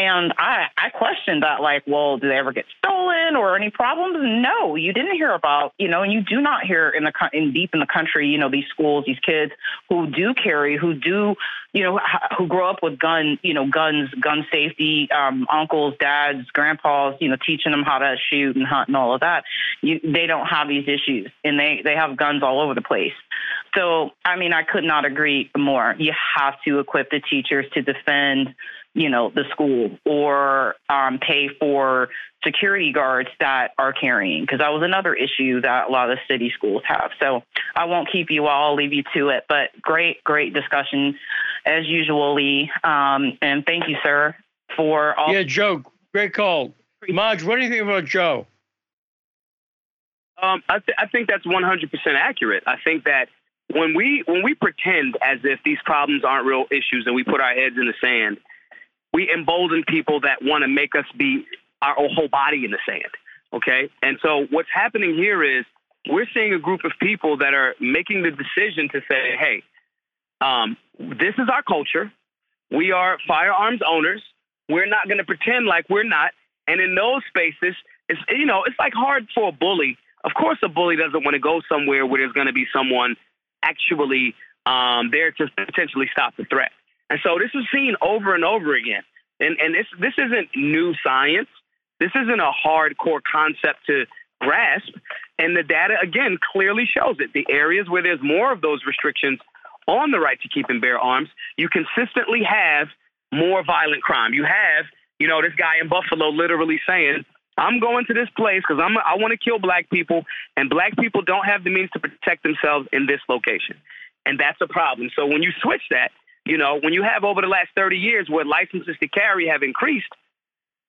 and I, I questioned that, like, well, do they ever get stolen or any problems? No, you didn't hear about, you know, and you do not hear in the in deep in the country, you know, these schools, these kids who do carry, who do, you know, who grow up with gun, you know, guns, gun safety, um, uncles, dads, grandpas, you know, teaching them how to shoot and hunt and all of that. You, they don't have these issues, and they they have guns all over the place. So, I mean, I could not agree more. You have to equip the teachers to defend you know, the school or um, pay for security guards that are carrying, because that was another issue that a lot of the city schools have. So I won't keep you all, I'll leave you to it. But great, great discussion as usual, Lee. Um, and thank you, sir, for all. Yeah, Joe, great call. Maj, what do you think about Joe? Um, I, th- I think that's 100% accurate. I think that when we when we pretend as if these problems aren't real issues and we put our heads in the sand, we embolden people that want to make us be our whole body in the sand. Okay. And so what's happening here is we're seeing a group of people that are making the decision to say, hey, um, this is our culture. We are firearms owners. We're not going to pretend like we're not. And in those spaces, it's you know, it's like hard for a bully. Of course, a bully doesn't want to go somewhere where there's going to be someone actually um, there to potentially stop the threat. And so this is seen over and over again. And, and this, this isn't new science. This isn't a hardcore concept to grasp. And the data, again, clearly shows it. The areas where there's more of those restrictions on the right to keep and bear arms, you consistently have more violent crime. You have, you know, this guy in Buffalo literally saying, I'm going to this place because I'm I want to kill black people, and black people don't have the means to protect themselves in this location, and that's a problem. So when you switch that, you know, when you have over the last 30 years where licenses to carry have increased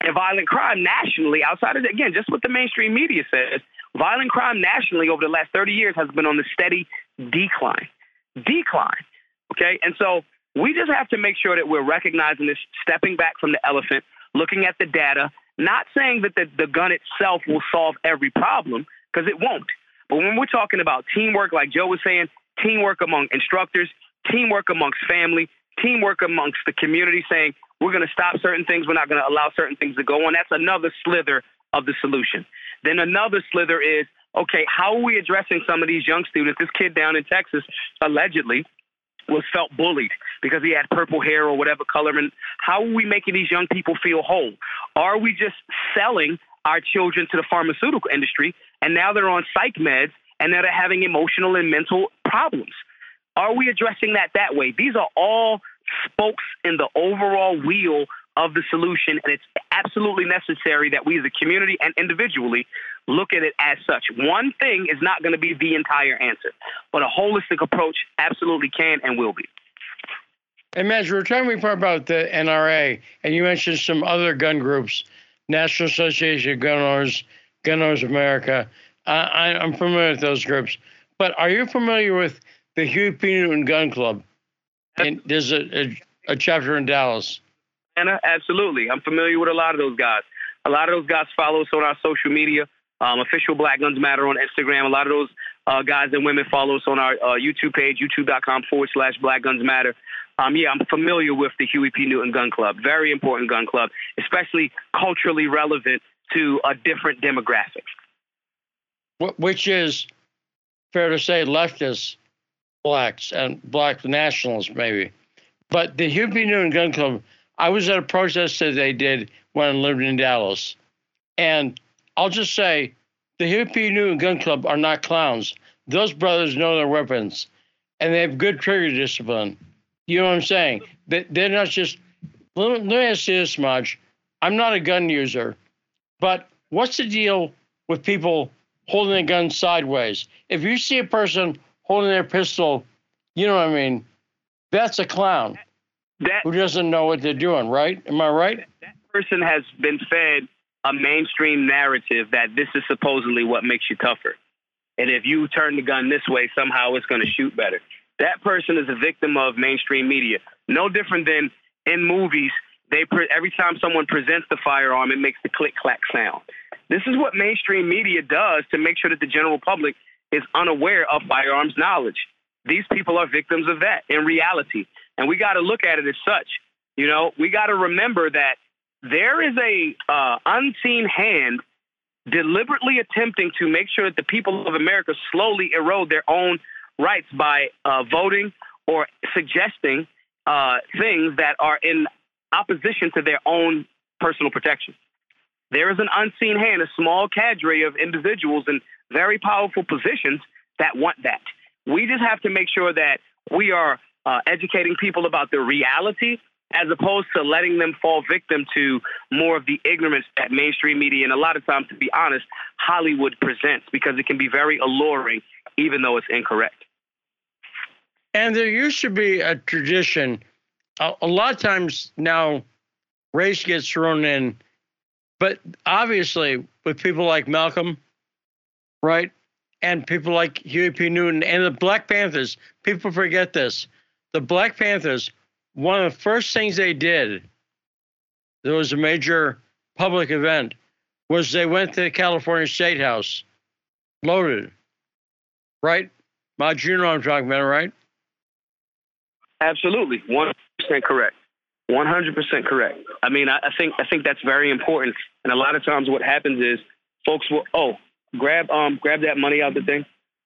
and violent crime nationally, outside of, again, just what the mainstream media says, violent crime nationally over the last 30 years has been on the steady decline. Decline. Okay. And so we just have to make sure that we're recognizing this, stepping back from the elephant, looking at the data, not saying that the, the gun itself will solve every problem, because it won't. But when we're talking about teamwork, like Joe was saying, teamwork among instructors, teamwork amongst family, teamwork amongst the community saying, we're going to stop certain things, we're not going to allow certain things to go on. That's another slither of the solution. Then another slither is okay, how are we addressing some of these young students? This kid down in Texas allegedly was felt bullied because he had purple hair or whatever color. And how are we making these young people feel whole? Are we just selling our children to the pharmaceutical industry and now they're on psych meds and now they're having emotional and mental problems? Are we addressing that that way? These are all spokes in the overall wheel of the solution, and it's absolutely necessary that we as a community and individually look at it as such. One thing is not going to be the entire answer, but a holistic approach absolutely can and will be. And Maj, we're talking before about the NRA, and you mentioned some other gun groups, National Association of Gun Owners, Gun Owners America. I, I'm familiar with those groups, but are you familiar with the Huey P. Newton Gun Club? And there's a, a, a chapter in Dallas. Anna, absolutely. I'm familiar with a lot of those guys. A lot of those guys follow us on our social media. Um, official Black Guns Matter on Instagram. A lot of those uh, guys and women follow us on our uh, YouTube page, youtube.com forward slash Black Guns Matter. Um, yeah, I'm familiar with the Huey P. Newton Gun Club. Very important gun club, especially culturally relevant to a different demographic. Which is fair to say leftist blacks and black nationalists, maybe. But the Huey P. Newton Gun Club I was at a protest that they did when I lived in Dallas. And I'll just say the Huey P. Newton Gun Club are not clowns. Those brothers know their weapons and they have good trigger discipline. You know what I'm saying? They're not just, let me ask you this much. I'm not a gun user, but what's the deal with people holding a gun sideways? If you see a person holding their pistol, you know what I mean? That's a clown that who doesn't know what they're doing, right? Am I right? That person has been fed a mainstream narrative that this is supposedly what makes you tougher. And if you turn the gun this way, somehow it's going to shoot better. That person is a victim of mainstream media. No different than in movies, they pre- every time someone presents the firearm, it makes the click clack sound. This is what mainstream media does to make sure that the general public is unaware of firearms knowledge. These people are victims of that in reality. And we got to look at it as such. You know, we got to remember that there is a uh, unseen hand deliberately attempting to make sure that the people of America slowly erode their own rights by uh, voting or suggesting uh, things that are in opposition to their own personal protection. There is an unseen hand, a small cadre of individuals in very powerful positions that want that. We just have to make sure that we are uh, educating people about the reality as opposed to letting them fall victim to more of the ignorance that mainstream media and a lot of times, to be honest, Hollywood presents because it can be very alluring, even though it's incorrect. And there used to be a tradition. A, a lot of times now, race gets thrown in, but obviously with people like Malcolm, right, and people like Huey P. Newton and the Black Panthers, people forget this the Black Panthers, one of the first things they did, there was a major public event, was they went to the California State House, loaded, right? Know what I'm talking about, right? Absolutely, one percent correct. One hundred percent correct. I mean, I, I think I think that's very important. And a lot of times, what happens is folks will oh grab um grab that money out of the thing.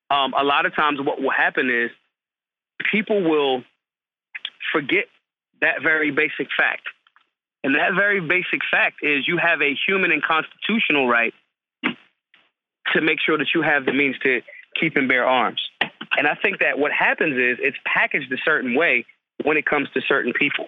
Um, a lot of times, what will happen is people will forget that very basic fact. And that very basic fact is you have a human and constitutional right to make sure that you have the means to keep and bear arms. And I think that what happens is it's packaged a certain way when it comes to certain people,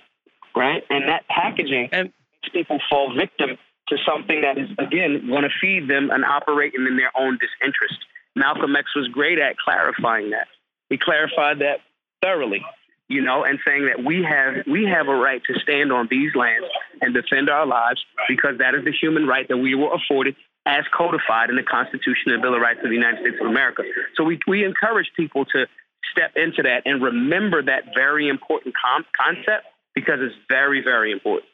right? And that packaging and makes people fall victim to something that is, again, going to feed them and operating in their own disinterest. Malcolm X was great at clarifying that. He clarified that thoroughly you know, and saying that we have we have a right to stand on these lands and defend our lives because that is the human right that we were afforded as codified in the Constitution and Bill of Rights of the United States of America. So we we encourage people to step into that and remember that very important com- concept because it's very very important.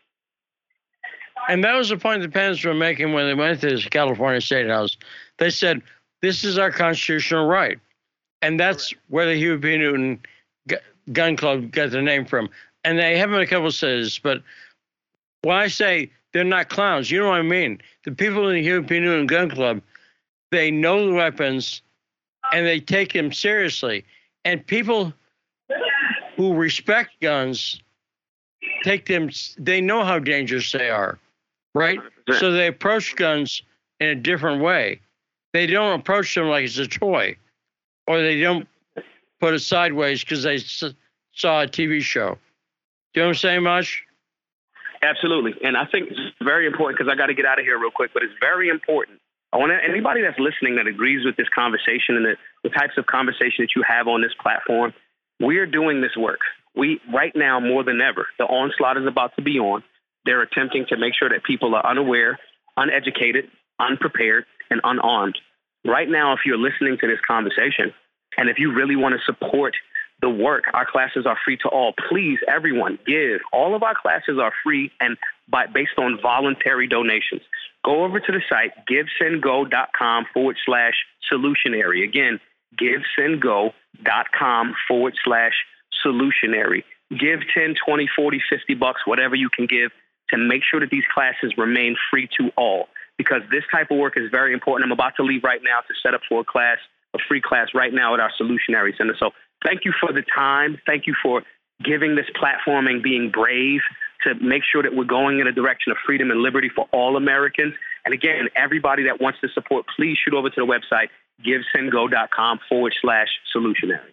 And that was the point the Pens were making when they went to the California State House. They said, "This is our constitutional right," and that's where the Huey P. Newton gun club got their name from. And they have a couple of cities, but when I say they're not clowns, you know what I mean. The people in the Huey P. Newton Gun Club, they know the weapons and they take them seriously. And people who respect guns take them, they know how dangerous they are, right? 100%. So they approach guns in a different way. They don't approach them like it's a toy, or they don't put it sideways because they s- saw a TV show. Do you know what I'm saying, Maj? Absolutely. And I think it's very important because I got to get out of here real quick, but it's very important. I want anybody that's listening that agrees with this conversation and the, the types of conversation that you have on this platform, we're doing this work. We right now more than ever, the onslaught is about to be on. They're attempting to make sure that people are unaware, uneducated, unprepared, and unarmed. Right now, if you're listening to this conversation, and if you really want to support the work, our classes are free to all. Please, everyone, give. All of our classes are free and by, based on voluntary donations. Go over to the site, givesendgo.com forward slash solutionary. Again, givesendgo.com forward slash solutionary. Give 10, 20, 40, 50 bucks, whatever you can give to make sure that these classes remain free to all because this type of work is very important. I'm about to leave right now to set up for a class, a free class right now at our Solutionary Center. So thank you for the time. Thank you for giving this platform and being brave to make sure that we're going in a direction of freedom and liberty for all Americans. And again, everybody that wants to support, please shoot over to the website, givesendgo.com forward slash solutionary.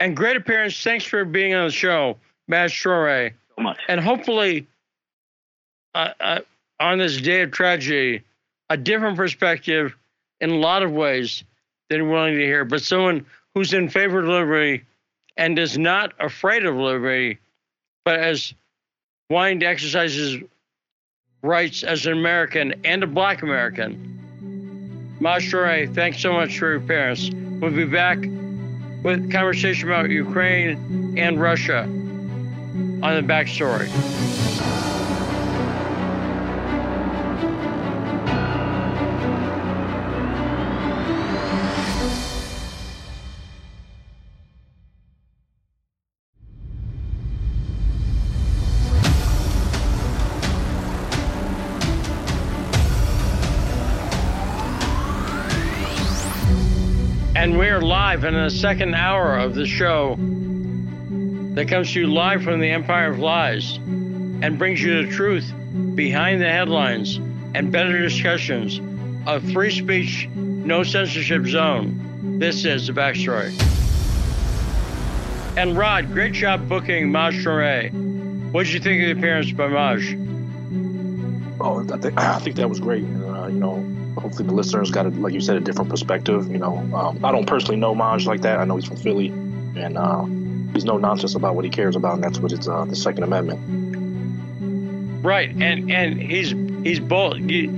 And great appearance. Thanks for being on the show, Maj Toure. So much. And hopefully, on this day of tragedy, a different perspective in a lot of ways than willing to hear, but someone who's in favor of liberty and is not afraid of liberty, but as wanting to exercise his rights as an American and a black American. Maj Toure, thanks so much for your appearance. We'll be back with conversation about Ukraine and Russia on the backstory. And in the second hour of the show that comes to you live from the Empire of Lies and brings you the truth behind the headlines and better discussions of free speech, no censorship zone. This is the backstory. And Rod, great job booking Maj Toure. What did you think of the appearance by Maj? Oh, I think, I think that was great. Uh, you know, hopefully the listeners got, a, like you said, a different perspective. You know, um, I don't personally know Maj like that. I know he's from Philly, and uh, he's no nonsense about what he cares about, and that's what it's uh, the Second Amendment. Right, and and he's he's bold. You,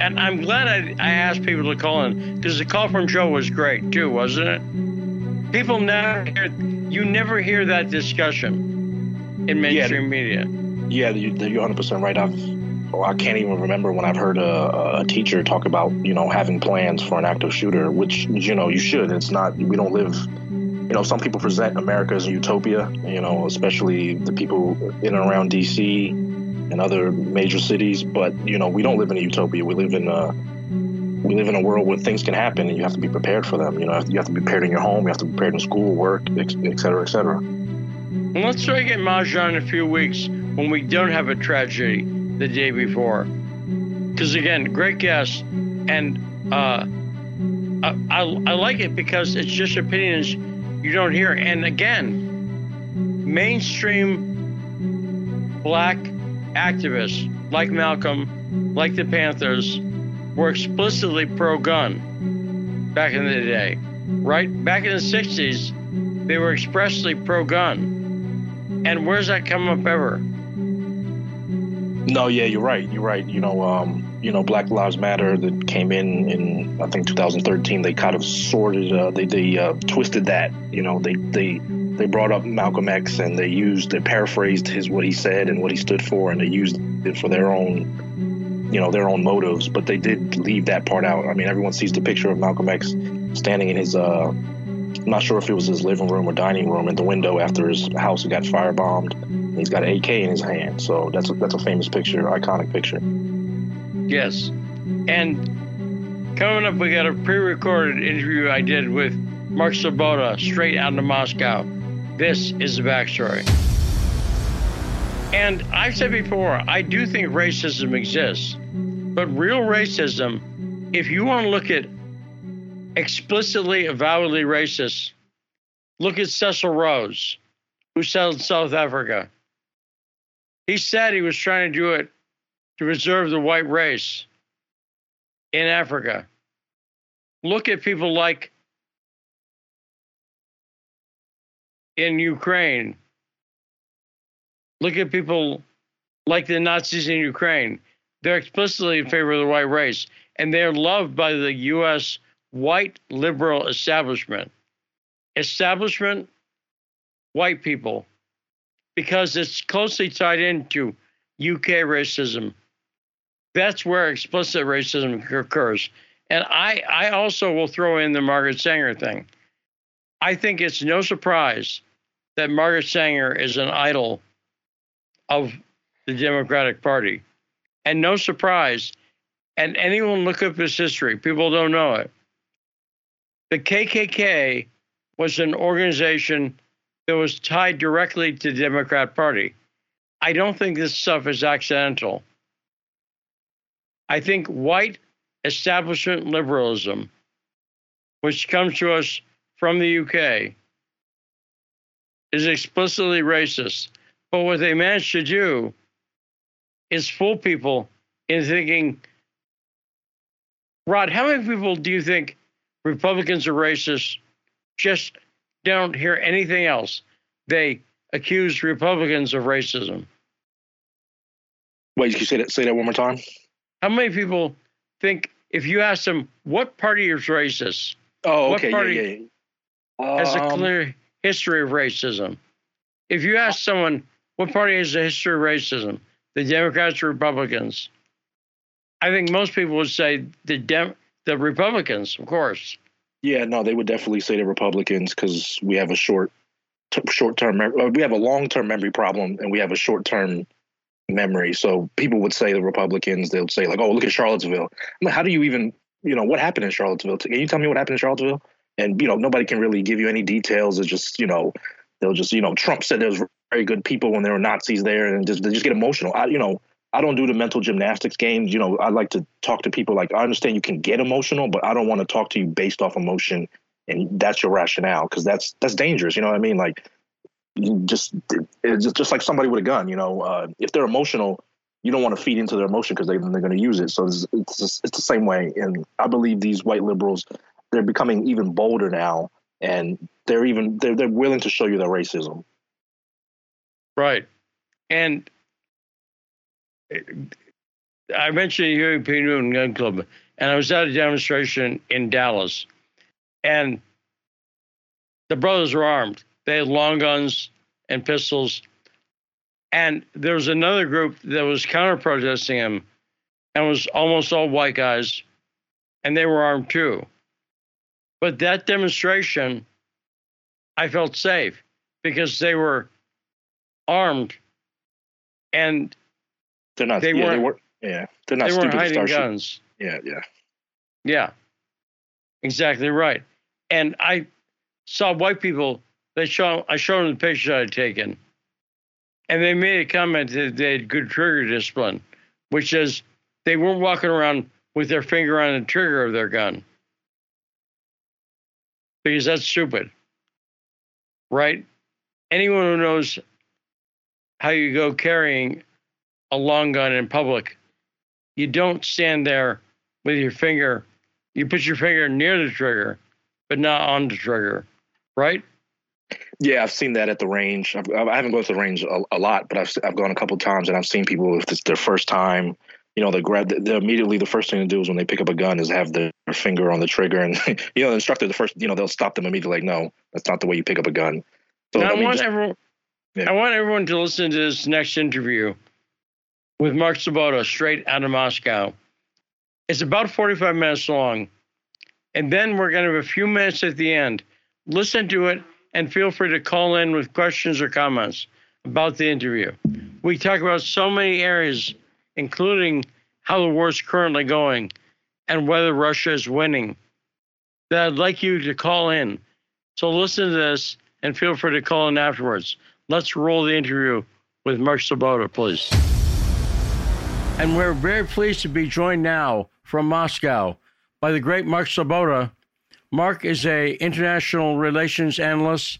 and I'm glad I, I asked people to call in because the call from Joe was great too, wasn't it? People now hear, you never hear that discussion in mainstream media. Yeah, you, you're 100 percent right. I've well, I can't even remember when I've heard a, a teacher talk about you know having plans for an active shooter, which you know you should. It's not we don't live. You know, some people present America as a utopia. You know, especially the people in and around D.C. and other major cities. But you know, we don't live in a utopia. We live in a we live in a world where things can happen, and you have to be prepared for them. You know, you have to be prepared in your home. You have to be prepared in school, work, et cetera, et cetera. Let's try get Maj in a few weeks when we don't have a tragedy the day before. Because again, great guest, and uh, I, I, I like it because it's just opinions you don't hear. And again, mainstream black activists like Malcolm, like the Panthers, were explicitly pro-gun back in the day. Right back in the '60s, they were expressly pro-gun. And where's that come up ever? No, yeah, you're right. You're right. You know, um, you know, Black Lives Matter that came in in I think 2013. They kind of sorted, uh, they they uh, twisted that. You know, they they they brought up Malcolm X and they used, they paraphrased his what he said and what he stood for, and they used it for their own, you know, their own motives. But they did leave that part out. I mean, everyone sees the picture of Malcolm X standing in his. Uh, I'm not sure if it was his living room or dining room in the window after his house got firebombed. He's got an AK in his hand, so that's a, that's a famous picture, iconic picture. Yes. And Coming up, we got a pre recorded interview I did with Mark Sleboda straight out of Moscow. This is the backstory. And I've said before, I do think racism exists. But real racism, if you want to look at explicitly, avowedly racist, look at Cecil Rhodes, who settled South Africa. He said he was trying to do it to preserve the white race in Africa. Look at people like in Ukraine. Look at people like the Nazis in Ukraine. They're explicitly in favor of the white race, and they're loved by the U.S. white liberal establishment. Establishment, white people, because it's closely tied into UK racism. That's where explicit racism occurs. And I, I also will throw in the Margaret Sanger thing. I think it's no surprise that Margaret Sanger is an idol of the Democratic Party. And no surprise, and anyone look up his history, people don't know it. The KKK was an organization that was tied directly to the Democrat Party. I don't think this stuff is accidental. I think white establishment liberalism, which comes to us from the UK, is explicitly racist. But what they managed to do is fool people in thinking, Rod, how many people do you think Republicans are racist? Just don't hear anything else. They accuse Republicans of racism. Wait, can you say that say that one more time? How many people think if you ask them what party is racist? Oh, What okay, party yeah, yeah. has a Um, clear history of racism. If you ask someone what party has a history of racism, the Democrats or Republicans, I think most people would say the Dem- the Republicans, of course. Yeah, no, they would definitely say the Republicans because we have a short, t- short term. Uh, we have a long term memory problem, and we have a short term memory. So people would say the Republicans. They'll say like, "Oh, look at Charlottesville." I'm like, how do you even, you know, what happened in Charlottesville? Can you tell me what happened in Charlottesville? And you know, nobody can really give you any details. It's just, you know, they'll just, you know, Trump said there was very good people when there were Nazis there, and just they just get emotional. I, you know. I don't do the mental gymnastics games. You know, I like to talk to people like I understand you can get emotional, but I don't want to talk to you based off emotion and that's your rationale because that's that's dangerous. You know what I mean? Like, just just, just like somebody with a gun. You know, uh, if they're emotional, you don't want to feed into their emotion because they, they're going to use it. So it's it's, just, it's the same way. And I believe these white liberals they're becoming even bolder now, and they're even they're they're willing to show you their racism. Right. And I mentioned the Huey P. Newton Gun Club, and I was at a demonstration in Dallas, and the brothers were armed. They had long guns and pistols. And there was another group that was counter protesting him and was almost all white guys, and they were armed too. But that demonstration, I felt safe because they were armed and They're not. They yeah, they weren't. Yeah, they're not they weren't hiding guns. Yeah, yeah. Yeah, exactly right. And I saw white people. They show I showed them the pictures I had taken, and they made a comment that they had good trigger discipline, which is they weren't walking around with their finger on the trigger of their gun because that's stupid, right? Anyone who knows how you go carrying a long gun in public, you don't stand there with your finger. You put your finger near the trigger, but not on the trigger, right? Yeah, I've seen that at the range. I've, I haven't gone to the range a, a lot, but I've I've gone a couple times, and I've seen people if it's their first time. You know, they grab. They immediately the first thing to do is when they pick up a gun is have their finger on the trigger, and you know, the instructor the first, you know, they'll stop them immediately. Like, no, that's not the way you pick up a gun. So I want just- everyone. Yeah. I want everyone to listen to this next interview with Mark Sleboda, straight out of Moscow. It's about 45 minutes long, and then we're going to have a few minutes at the end. Listen to it, and feel free to call in with questions or comments about the interview. We talk about so many areas, including how the war's currently going, and whether Russia is winning. That I'd like you to call in. So listen to this and feel free to call in afterwards. Let's roll the interview with Mark Sleboda, please. And we're very pleased to be joined now from Moscow by the great Mark Sleboda. Mark is a international relations analyst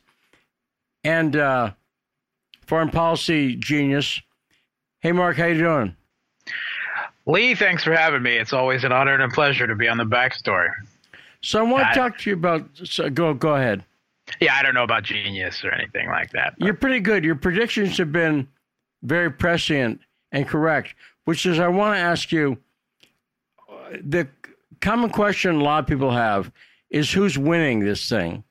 and uh, foreign policy genius. Hey, Mark, how you doing? Lee, thanks for having me. It's always an honor and a pleasure to be on the backstory. So I want to talk to you about. So go go ahead. Yeah, I don't know about genius or anything like that. But. You're pretty good. Your predictions have been very prescient and correct. Which is, I want to ask you. The common question a lot of people have is who's winning this thing,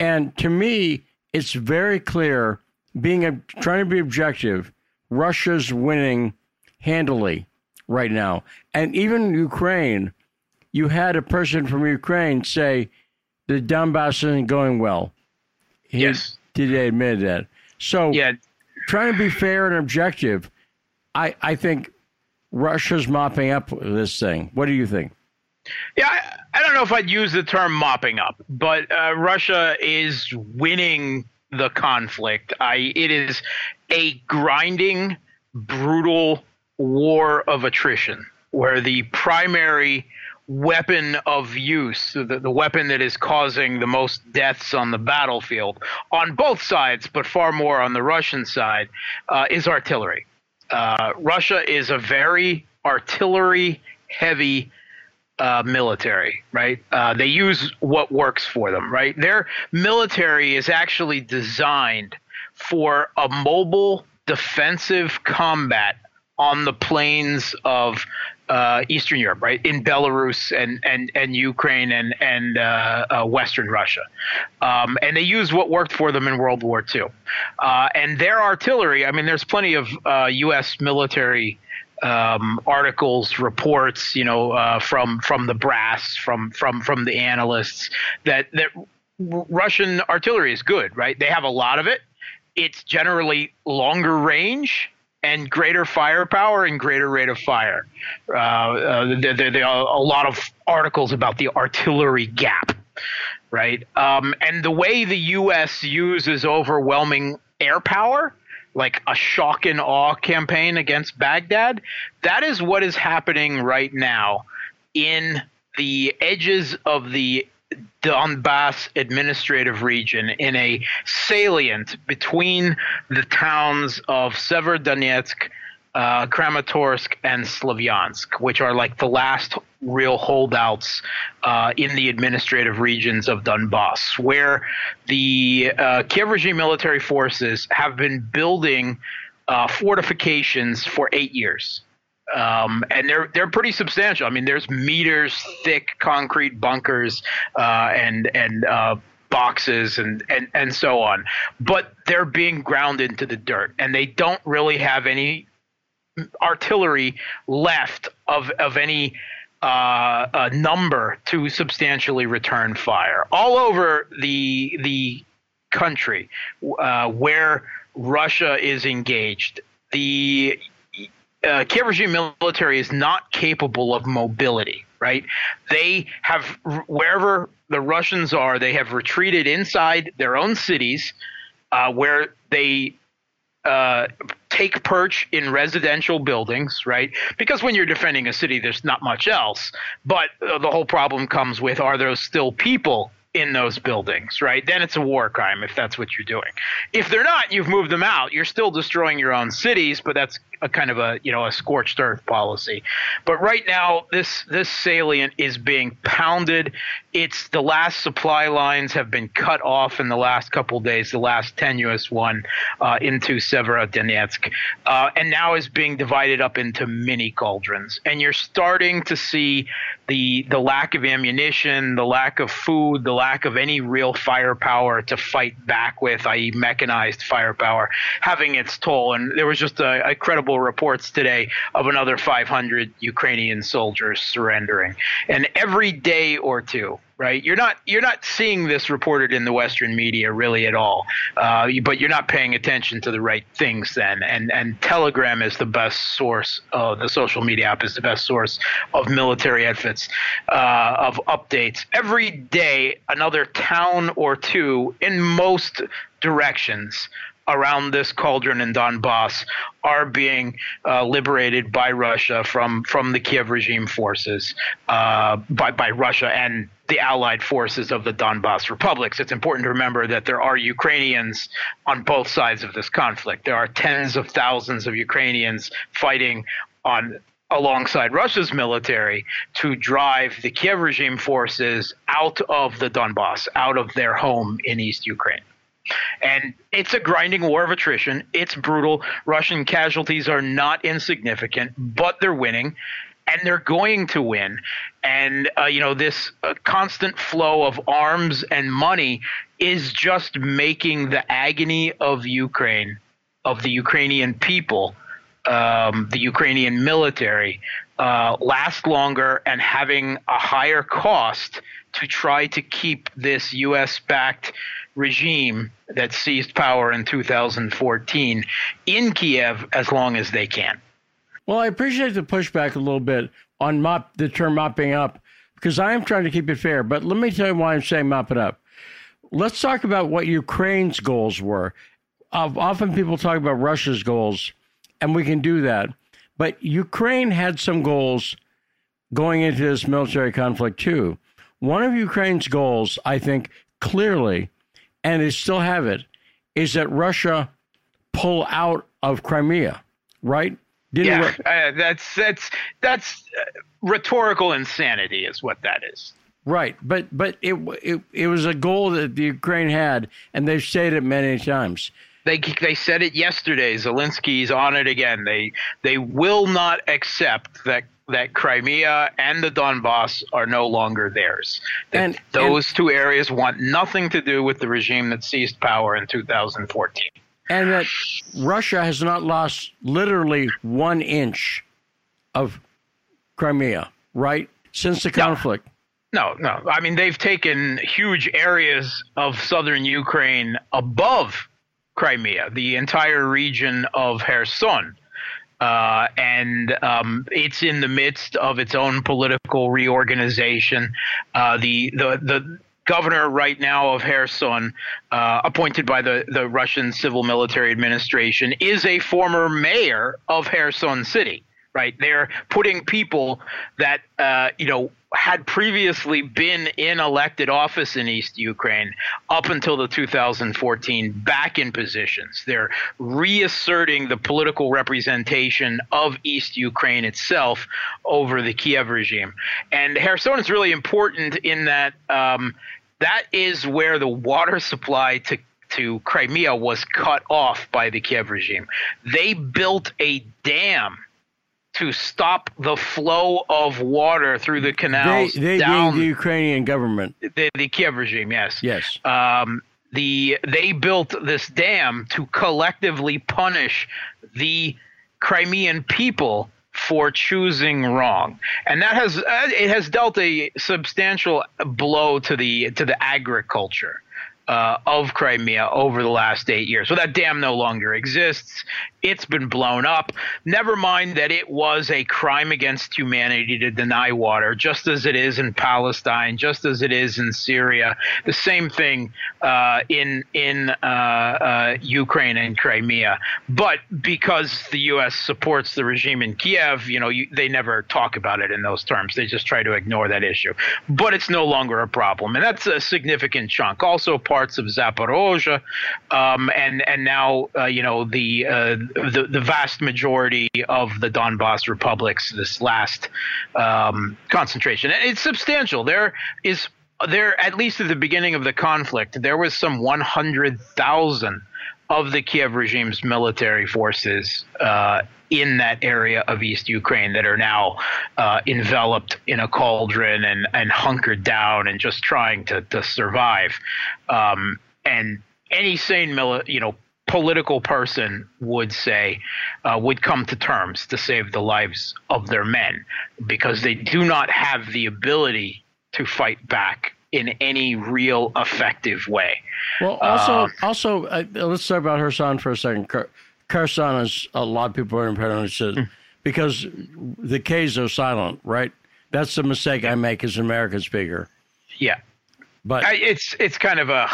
and to me, it's very clear. Being a, trying to be objective, Russia's winning handily right now, and even Ukraine. You had a person from Ukraine say the Donbass isn't going well. He yes, did they admit that? So yeah, trying to be fair and objective, I I think Russia's mopping up this thing. What do you think? Yeah, I, I don't know if I'd use the term mopping up, but uh, Russia is winning the conflict. I it is a grinding, brutal war of attrition where the primary weapon of use, the, the weapon that is causing the most deaths on the battlefield, on both sides, but far more on the Russian side, uh, is artillery. Uh, Russia is a very artillery heavy uh, military, right? Uh, they use what works for them, right? Their military is actually designed for a mobile defensive combat on the plains of uh, Eastern Europe, right, in Belarus and and and Ukraine and and uh, uh, Western Russia, um, and they used what worked for them in World War II, uh, and their artillery. I mean, there's plenty of U.S. Uh, military um, articles, reports, you know, uh, from from the brass, from from from the analysts that that Russian artillery is good, right? They have a lot of it. It's generally longer range and greater firepower and greater rate of fire. Uh, uh, there, there, are a lot of articles about the artillery gap, right? Um, and the way the U.S. uses overwhelming air power, like a shock and awe campaign against Baghdad, that is what is happening right now in the edges of the Donbass administrative region in a salient between the towns of Severodonetsk, uh, Kramatorsk, and Slavyansk, which are like the last real holdouts uh, in the administrative regions of Donbass, where the uh, Kiev regime military forces have been building uh, fortifications for eight years um, and they're they're pretty substantial. I mean, there's meters thick concrete bunkers uh, and and uh, boxes and, and and so on, but they're being ground into the dirt, and they don't really have any artillery left of of any uh, uh number to substantially return fire all over the the country uh, where Russia is engaged. The uh, Kiev regime military is not capable of mobility, right? They have, wherever the Russians are, they have retreated inside their own cities uh, where they uh, take perch in residential buildings, right? Because when you're defending a city, there's not much else. But uh, the whole problem comes with are there still people in those buildings, right? Then it's a war crime if that's what you're doing. If they're not, you've moved them out. You're still destroying your own cities, but that's a kind of a you know a scorched earth policy. But right now, this this salient is being pounded. It's the last supply lines have been cut off in the last couple days. The last tenuous one uh, into Severodonetsk, uh, and now is being divided up into mini cauldrons. And you're starting to see the the lack of ammunition, the lack of food, the lack of any real firepower to fight back with, i.e., mechanized firepower, having its toll. And there was just a, a credible reports today of another 500 Ukrainian soldiers surrendering. And every day or two, right? You're not you're not seeing this reported in the Western media really at all, uh, but you're not paying attention to the right things then. And and Telegram is the best source. Uh, the social media app is the best source of military outfits, uh, of updates every day. Another town or two in most directions around this cauldron in Donbass are being uh, liberated by Russia from from the Kiev regime forces, uh, by by Russia and the allied forces of the Donbass republics. It's important to remember that there are Ukrainians on both sides of this conflict. There are tens of thousands of Ukrainians fighting on alongside Russia's military to drive the Kiev regime forces out of the Donbass, out of their home in East Ukraine. And it's a grinding war of attrition. It's brutal. Russian casualties are not insignificant, but they're winning and they're going to win. And, uh, you know, this uh, constant flow of arms and money is just making the agony of Ukraine, of the Ukrainian people, um, the Ukrainian military, uh, last longer and having a higher cost to try to keep this U.S. backed regime that seized power in 2014 in Kiev as long as they can. Well, I appreciate the pushback a little bit on mop the term mopping up because I am trying to keep it fair. But let me tell you why I'm saying mop it up. Let's talk about what Ukraine's goals were. Often people talk about Russia's goals, and we can do that. But Ukraine had some goals going into this military conflict too. One of Ukraine's goals, I think, clearly and they still have it, is that Russia pull out of Crimea, right? Didn't yeah, uh, that's that's that's uh, rhetorical insanity, is what that is. Right, but but it, it it was a goal that the Ukraine had, and they've stated it many times. They they said it yesterday. Zelensky's on it again. They they will not accept that that Crimea and the Donbass are no longer theirs. And those and, two areas want nothing to do with the regime that seized power in 2014. And that Russia has not lost literally one inch of Crimea, right? Since the conflict. No, no. I mean, they've taken huge areas of southern Ukraine above Crimea, the entire region of Kherson uh, and um, it's in the midst of its own political reorganization. Uh, the the the governor right now of Kherson, uh, appointed by the, the Russian civil military administration, is a former mayor of Kherson City right? They're putting people that uh, you know had previously been in elected office in East Ukraine up until the 2014 back in positions. They're reasserting the political representation of East Ukraine itself over the Kiev regime. And Kherson is really important in that um, that is where the water supply to to Crimea was cut off by the Kiev regime. They built a dam to stop the flow of water through the canals they, they down the Ukrainian government, the, the Kiev regime. Yes, yes. Um, the they built this dam to collectively punish the Crimean people for choosing wrong, and that has uh, it has dealt a substantial blow to the to the agriculture uh, of Crimea over the last eight years. So that dam no longer exists. It's been blown up. Never mind that it was a crime against humanity to deny water, just as it is in Palestine, just as it is in Syria. The same thing uh, in in uh, uh Ukraine and Crimea. But because the U.S. supports the regime in Kiev, you know, you, they never talk about it in those terms. They just try to ignore that issue. But it's no longer a problem, and that's a significant chunk. Also, parts of Zaporozhye, um, and and now uh, you know the uh, the, the vast majority of the Donbass republics, this last um, concentration. It's substantial. There is there at least at the beginning of the conflict, there was some 100,000 of the Kiev regime's military forces uh, in that area of East Ukraine that are now uh, enveloped in a cauldron and, and hunkered down and just trying to, to survive. Um, and any sane, mili- you know, political person would say uh, would come to terms to save the lives of their men because they do not have the ability to fight back in any real effective way. Well, also, also, uh, let's talk about Kherson for a second. Kherson is a lot of people are interested mm. because the K's are silent, right? That's the mistake I make as an American speaker. Yeah, but I, it's it's kind of a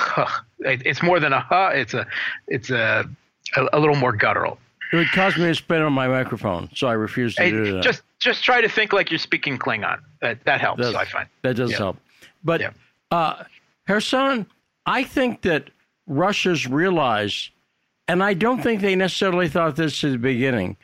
it's more than a huh. It's a it's a a, a little more guttural. It would cause me to spit on my microphone, so I refuse to do that. Just just try to think like you're speaking Klingon. That that helps. Does, I find that does yeah. help. But yeah. uh, Kherson, I think that Russia's realized, and I don't think they necessarily thought this at the beginning.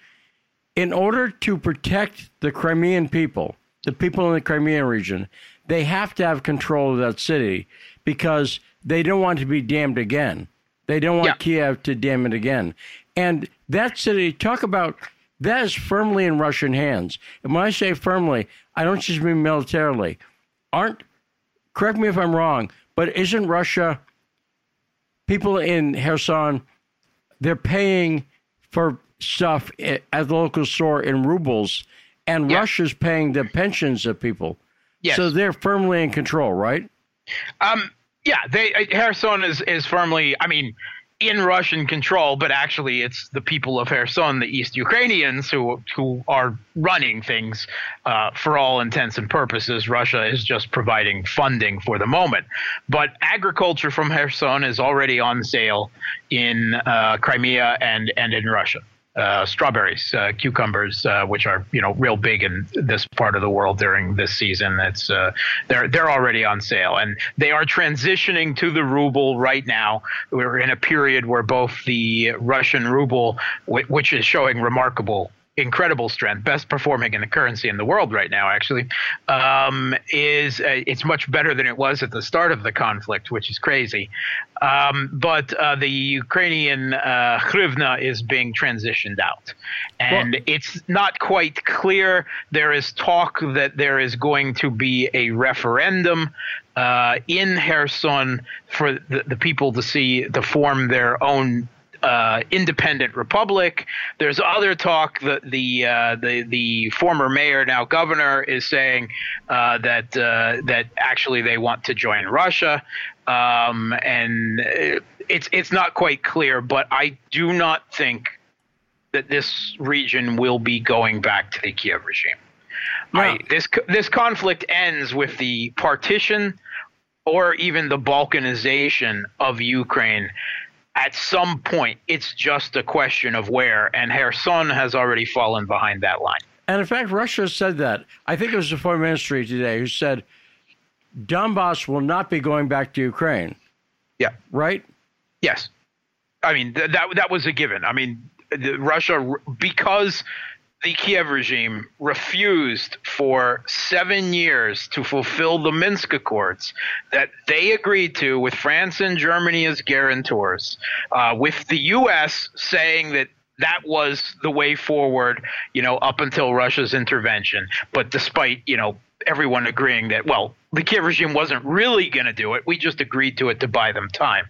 In order to protect the Crimean people, the people in the Crimean region, they have to have control of that city because they don't want to be damned again. They don't want yeah. Kiev to damn it again. And that city, talk about that is firmly in Russian hands. And when I say firmly, I don't just mean militarily. Aren't, correct me if I'm wrong, but isn't Russia, people in Kherson, they're paying for stuff at the local store in rubles, and yeah. Russia's paying the pensions of people. Yes. So they're firmly in control, right? Um, yeah, they uh, Kherson is is firmly. I mean, in Russian control, but actually it's the people of Kherson, the East Ukrainians, who who are running things uh, for all intents and purposes. Russia is just providing funding for the moment, but agriculture from Kherson is already on sale in uh, Crimea and and in Russia uh, strawberries, uh, cucumbers, uh, which are you know real big in this part of the world during this season. It's uh, they're they're already on sale, and they are transitioning to the ruble right now. We're in a period where both the Russian ruble, which is showing remarkable incredible strength, best performing in the currency in the world right now, actually, um, is uh, it's much better than it was at the start of the conflict, which is crazy. Um, but uh, the Ukrainian uh, hryvnia is being transitioned out, and well, it's not quite clear. There is talk that there is going to be a referendum uh, in Kherson for the, the, people to see to form their own uh, independent republic. There's other talk that the uh, the the former mayor, now governor, is saying uh, that uh, that actually they want to join Russia, um, and it's it's not quite clear. But I do not think that this region will be going back to the Kiev regime. No. I, this this conflict ends with the partition or even the balkanization of Ukraine at some point, it's just a question of where, and Kherson has already fallen behind that line. And in fact, Russia said that. I think it was the foreign ministry today who said Donbass will not be going back to Ukraine. Yeah. Right? Yes. I mean, th- that, that was a given. I mean, Russia, because the Kiev regime refused for seven years to fulfill the Minsk Accords that they agreed to with France and Germany as guarantors, uh, with the U.S. saying that that was the way forward, you know, up until Russia's intervention. But despite, you know, everyone agreeing that, well, the Kiev regime wasn't really going to do it. We just agreed to it to buy them time.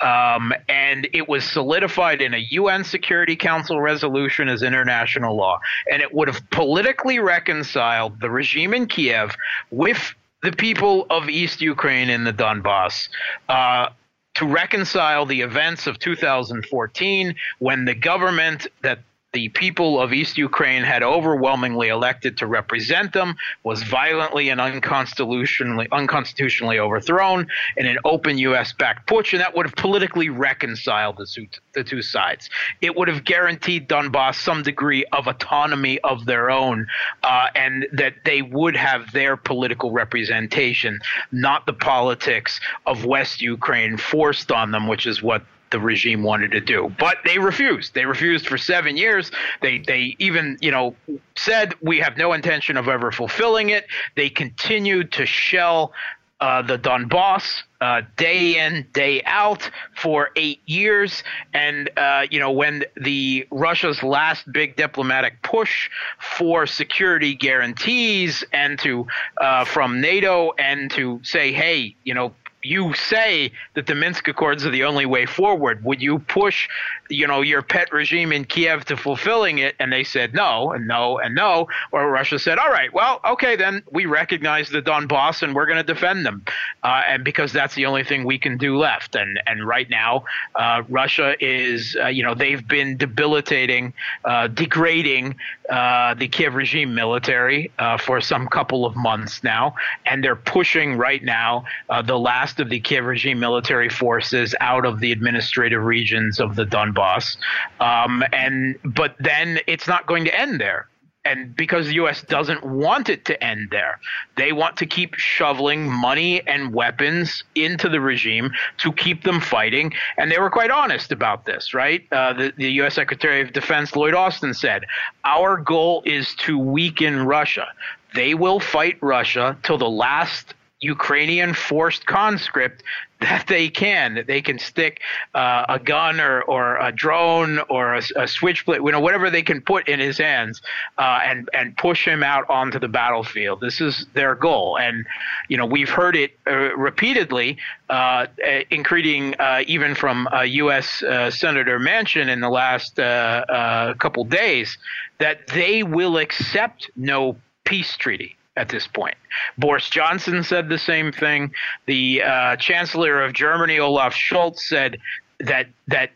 Um, and it was solidified in a UN Security Council resolution as international law. And it would have politically reconciled the regime in Kiev with the people of East Ukraine in the Donbass. Uh, to reconcile the events of 2014 when the government that the people of East Ukraine had overwhelmingly elected to represent them, was violently and unconstitutionally, unconstitutionally overthrown in an open U.S. backed putsch, and that would have politically reconciled the two, the two sides. It would have guaranteed Donbass some degree of autonomy of their own, uh, and that they would have their political representation, not the politics of West Ukraine forced on them, which is what the regime wanted to do. But they refused. They refused for seven years. They they even you know said we have no intention of ever fulfilling it. They continued to shell uh, the Donbass uh, day in day out for eight years, and uh, you know when the Russia's last big diplomatic push for security guarantees and to uh, from NATO and to say, hey, you know you say that the Minsk Accords are the only way forward, would you push, you know, your pet regime in Kiev to fulfilling it? And they said no, and no, and no. Or Russia said, all right, well, okay, then we recognize the Donbass and we're going to defend them, uh, and because that's the only thing we can do left. And and right now, uh, Russia is, uh, you know, they've been debilitating, uh, degrading uh, the Kiev regime military for some couple of months now, and they're pushing right now the last of the Kiev regime military forces out of the administrative regions of the Donbass. Um, and but then it's not going to end there. And because the U.S. doesn't want it to end there, they want to keep shoveling money and weapons into the regime to keep them fighting. And they were quite honest about this, right? Uh, the, the U.S. Secretary of Defense Lloyd Austin said, Our goal is to weaken Russia. They will fight Russia till the last Ukrainian forced conscript that they can they can stick uh, a gun or, or a drone or a, a switchblade, you know, whatever they can put in his hands, uh, and and push him out onto the battlefield. This is their goal, and you know we've heard it uh, repeatedly, uh, including uh, even from U.S. Uh, Senator Manchin in the last couple days, that they will accept no peace treaty at this point. Boris Johnson said the same thing. The uh, Chancellor of Germany, Olaf Scholz, said that that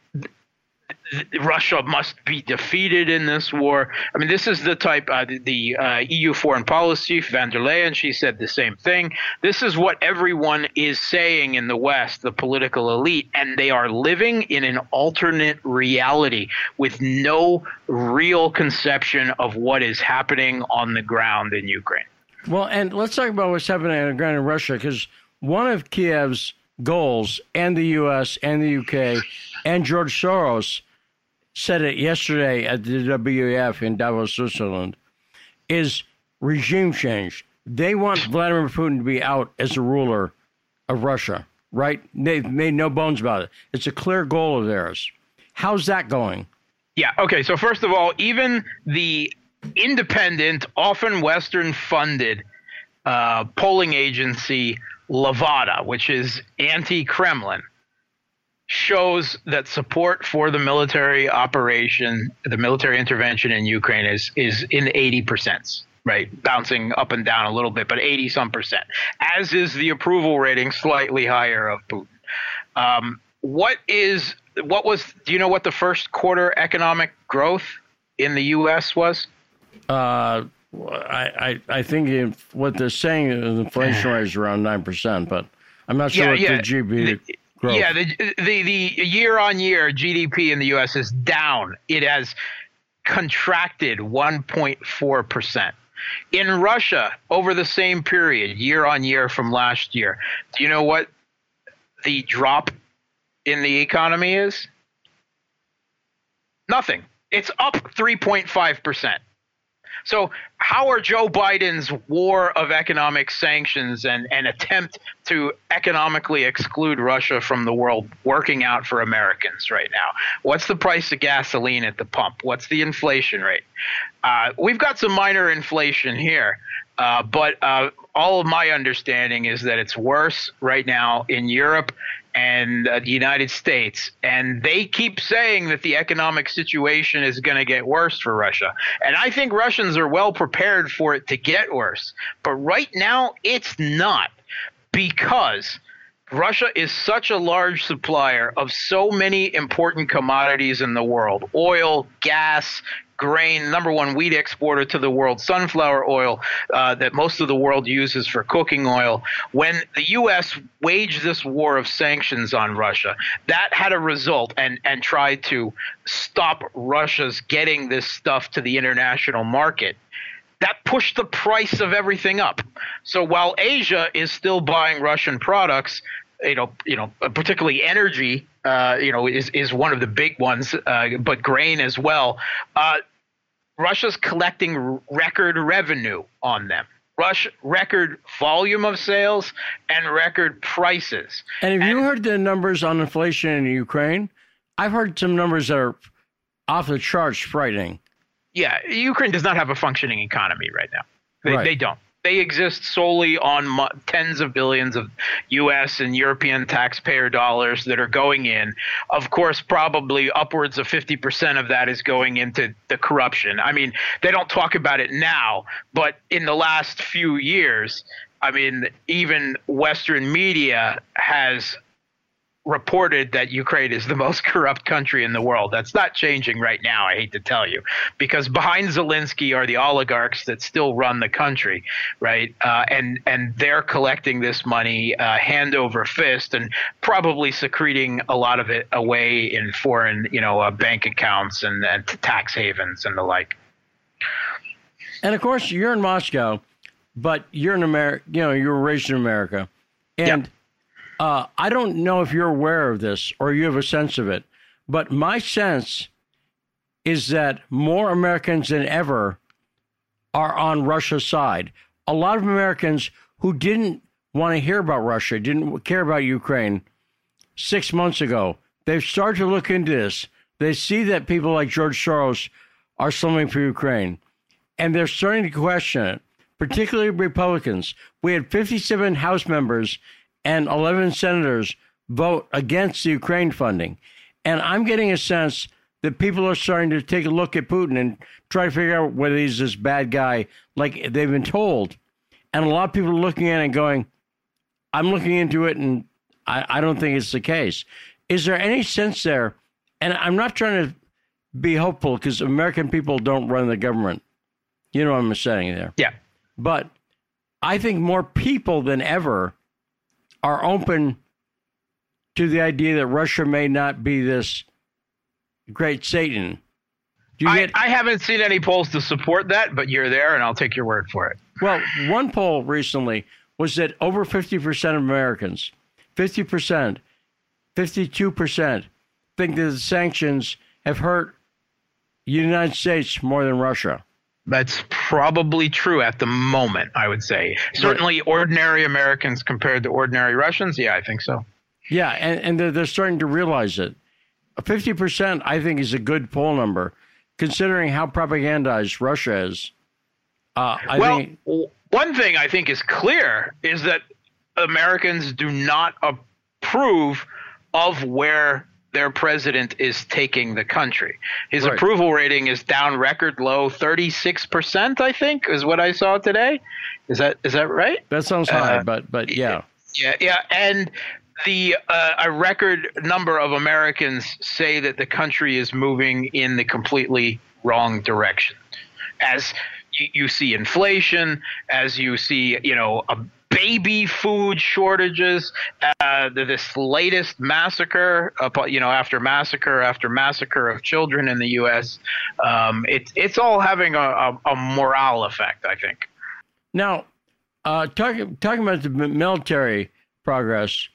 Russia must be defeated in this war. I mean, this is the type, uh, the, the uh, EU foreign policy, von der Leyen, she said the same thing. This is what everyone is saying in the West, the political elite, and they are living in an alternate reality with no real conception of what is happening on the ground in Ukraine. Well, and let's talk about what's happening on the ground in Russia, because one of Kiev's goals, and the U.S. and the U.K. and George Soros said it yesterday at the WEF in Davos, Switzerland, is regime change. They want Vladimir Putin to be out as a ruler of Russia, right? They've made no bones about it. It's a clear goal of theirs. How's that going? Yeah. Okay. So first of all, even the independent, often Western funded uh, polling agency Levada, which is anti Kremlin, shows that support for the military operation, the military intervention in Ukraine is, is in 80%. Right, bouncing up and down a little bit, but 80 some percent, as is the approval rating slightly higher of Putin. Um, what is what was do you know what the first quarter economic growth in the US was? Uh, I, I, I think what they're saying is inflation rate is around nine percent, but I'm not sure yeah, what yeah. the GDP growth. Yeah, the, the the year on year GDP in the U.S. is down. It has contracted 1.4 percent. In Russia, over the same period, year on year from last year, do you know what the drop in the economy is? Nothing. It's up 3.5 percent. So, how are Joe Biden's war of economic sanctions and, and attempt to economically exclude Russia from the world working out for Americans right now? What's the price of gasoline at the pump? What's the inflation rate? Uh, we've got some minor inflation here, uh, but uh, all of my understanding is that it's worse right now in Europe and uh, the United States, and they keep saying that the economic situation is going to get worse for Russia. And I think Russians are well prepared for it to get worse. But right now, it's not because Russia is such a large supplier of so many important commodities in the world oil, gas, grain, number one wheat exporter to the world, sunflower oil uh, that most of the world uses for cooking oil. When the U.S. waged this war of sanctions on Russia, that had a result and, and tried to stop Russia's getting this stuff to the international market that pushed the price of everything up. So while Asia is still buying Russian products, you know, you know, particularly energy, uh, you know, is is one of the big ones, uh, but grain as well. Uh, Russia's collecting record revenue on them. Rush record volume of sales and record prices. And have and, you heard the numbers on inflation in Ukraine? I've heard some numbers that are off the charts frightening. Yeah, Ukraine does not have a functioning economy right now. They, right. they don't they exist solely on tens of billions of U.S. and European taxpayer dollars that are going in. Of course, probably upwards of 50% of that is going into the corruption. I mean, they don't talk about it now, but in the last few years, I mean, even Western media has reported that Ukraine is the most corrupt country in the world. That's not changing right now, I hate to tell you, because behind Zelensky are the oligarchs that still run the country, right? Uh, and and they're collecting this money uh, hand over fist and probably secreting a lot of it away in foreign, you know, uh, bank accounts and, and tax havens and the like. And of course, you're in Moscow, but you're in America. You know, you were raised in America, and. Yep uh, I don't know if you're aware of this or you have a sense of it, but my sense is that more Americans than ever are on Russia's side. A lot of Americans who didn't want to hear about Russia, didn't care about Ukraine six months ago, they've started to look into this. They see that people like George Soros are slumming for Ukraine, and they're starting to question it, particularly Republicans. We had 57 House members and 11 senators vote against the Ukraine funding. And I'm getting a sense that people are starting to take a look at Putin and try to figure out whether he's this bad guy like they've been told. And a lot of people are looking at it and going, I'm looking into it and I, I don't think it's the case. Is there any sense there? And I'm not trying to be hopeful because American people don't run the government. You know what I'm saying there. Yeah. But I think more people than ever are open to the idea that Russia may not be this great Satan. I, I haven't seen any polls to support that, but you're there, and I'll take your word for it. Well, one poll recently was that over 50% of Americans, 50%, 52% think that the sanctions have hurt the United States more than Russia. That's probably true at the moment, I would say. Certainly, ordinary Americans compared to ordinary Russians, yeah, I think so. Yeah, and, and they're, they're starting to realize it. 50%, I think, is a good poll number, considering how propagandized Russia is. Uh, I well, think, one thing I think is clear is that Americans do not approve of where their president is taking the country. His right. approval rating is down record low, 36%, I think, is what I saw today. Is that is that right? That sounds high, uh, but but yeah. Yeah, yeah, and the uh, a record number of Americans say that the country is moving in the completely wrong direction. As you, you see inflation, as you see, you know, a baby food shortages, uh, this latest massacre, you know, after massacre after massacre of children in the U.S. Um, it's it's all having a, a, a, morale effect, I think. Now, uh, talking talking about the military progress,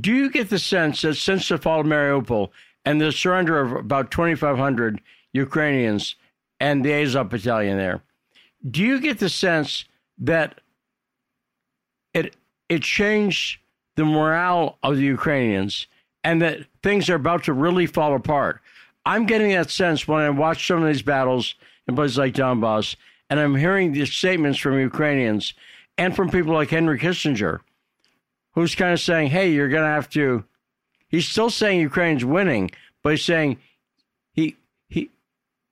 do you get the sense that since the fall of Mariupol and the surrender of about 2,500 Ukrainians and the Azov battalion there, do you get the sense that it changed the morale of the Ukrainians and that things are about to really fall apart. I'm getting that sense when I watch some of these battles in places like Donbass, and I'm hearing these statements from Ukrainians and from people like Henry Kissinger, who's kind of saying, "Hey, you're going to have to." He's still saying Ukraine's winning, but he's saying he he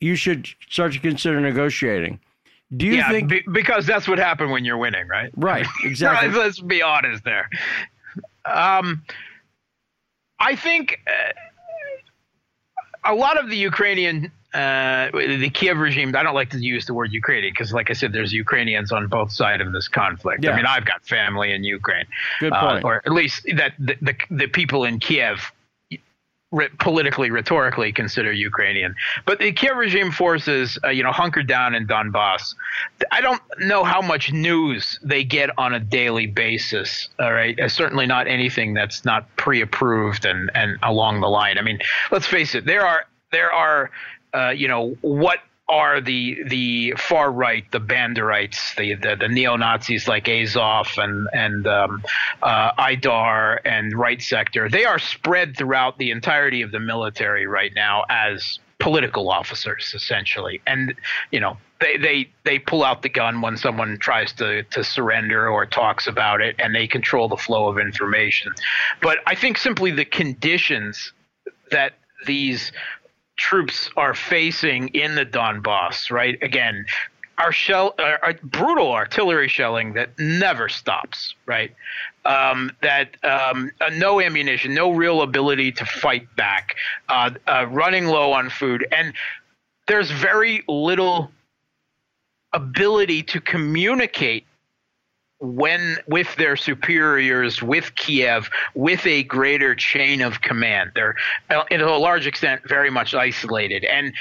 you should start to consider negotiating. Do you yeah, think be, because that's what happened when you're winning, right? Right, exactly. Let's be honest there. Um, I think uh, a lot of the Ukrainian, uh, the Kiev regime. I don't like to use the word Ukrainian because, like I said, there's Ukrainians on both sides of this conflict. Yeah. I mean, I've got family in Ukraine, good point, uh, or at least that the, the the people in Kiev politically, rhetorically consider Ukrainian. But the Kiev regime forces, uh, you know, hunkered down in Donbass. I don't know how much news they get on a daily basis. All right, uh, certainly not anything that's not pre-approved and and along the line. I mean, let's face it. There are there are uh, you know what are the the far right, the Banderites, the the, the neo Nazis like Azov and and um, uh, Aidar and Right Sector. They are spread throughout the entirety of the military right now as political officers essentially, and you know they they they pull out the gun when someone tries to to surrender or talks about it, and they control the flow of information. But I think simply the conditions that these troops are facing in the Donbass, right? Again, our shell, our brutal artillery shelling that never stops, right? Um, that um, uh, no ammunition, no real ability to fight back, uh, uh, running low on food, and there's very little ability to communicate when with their superiors, with Kiev, with a greater chain of command. They're, uh, to a large extent, very much isolated. And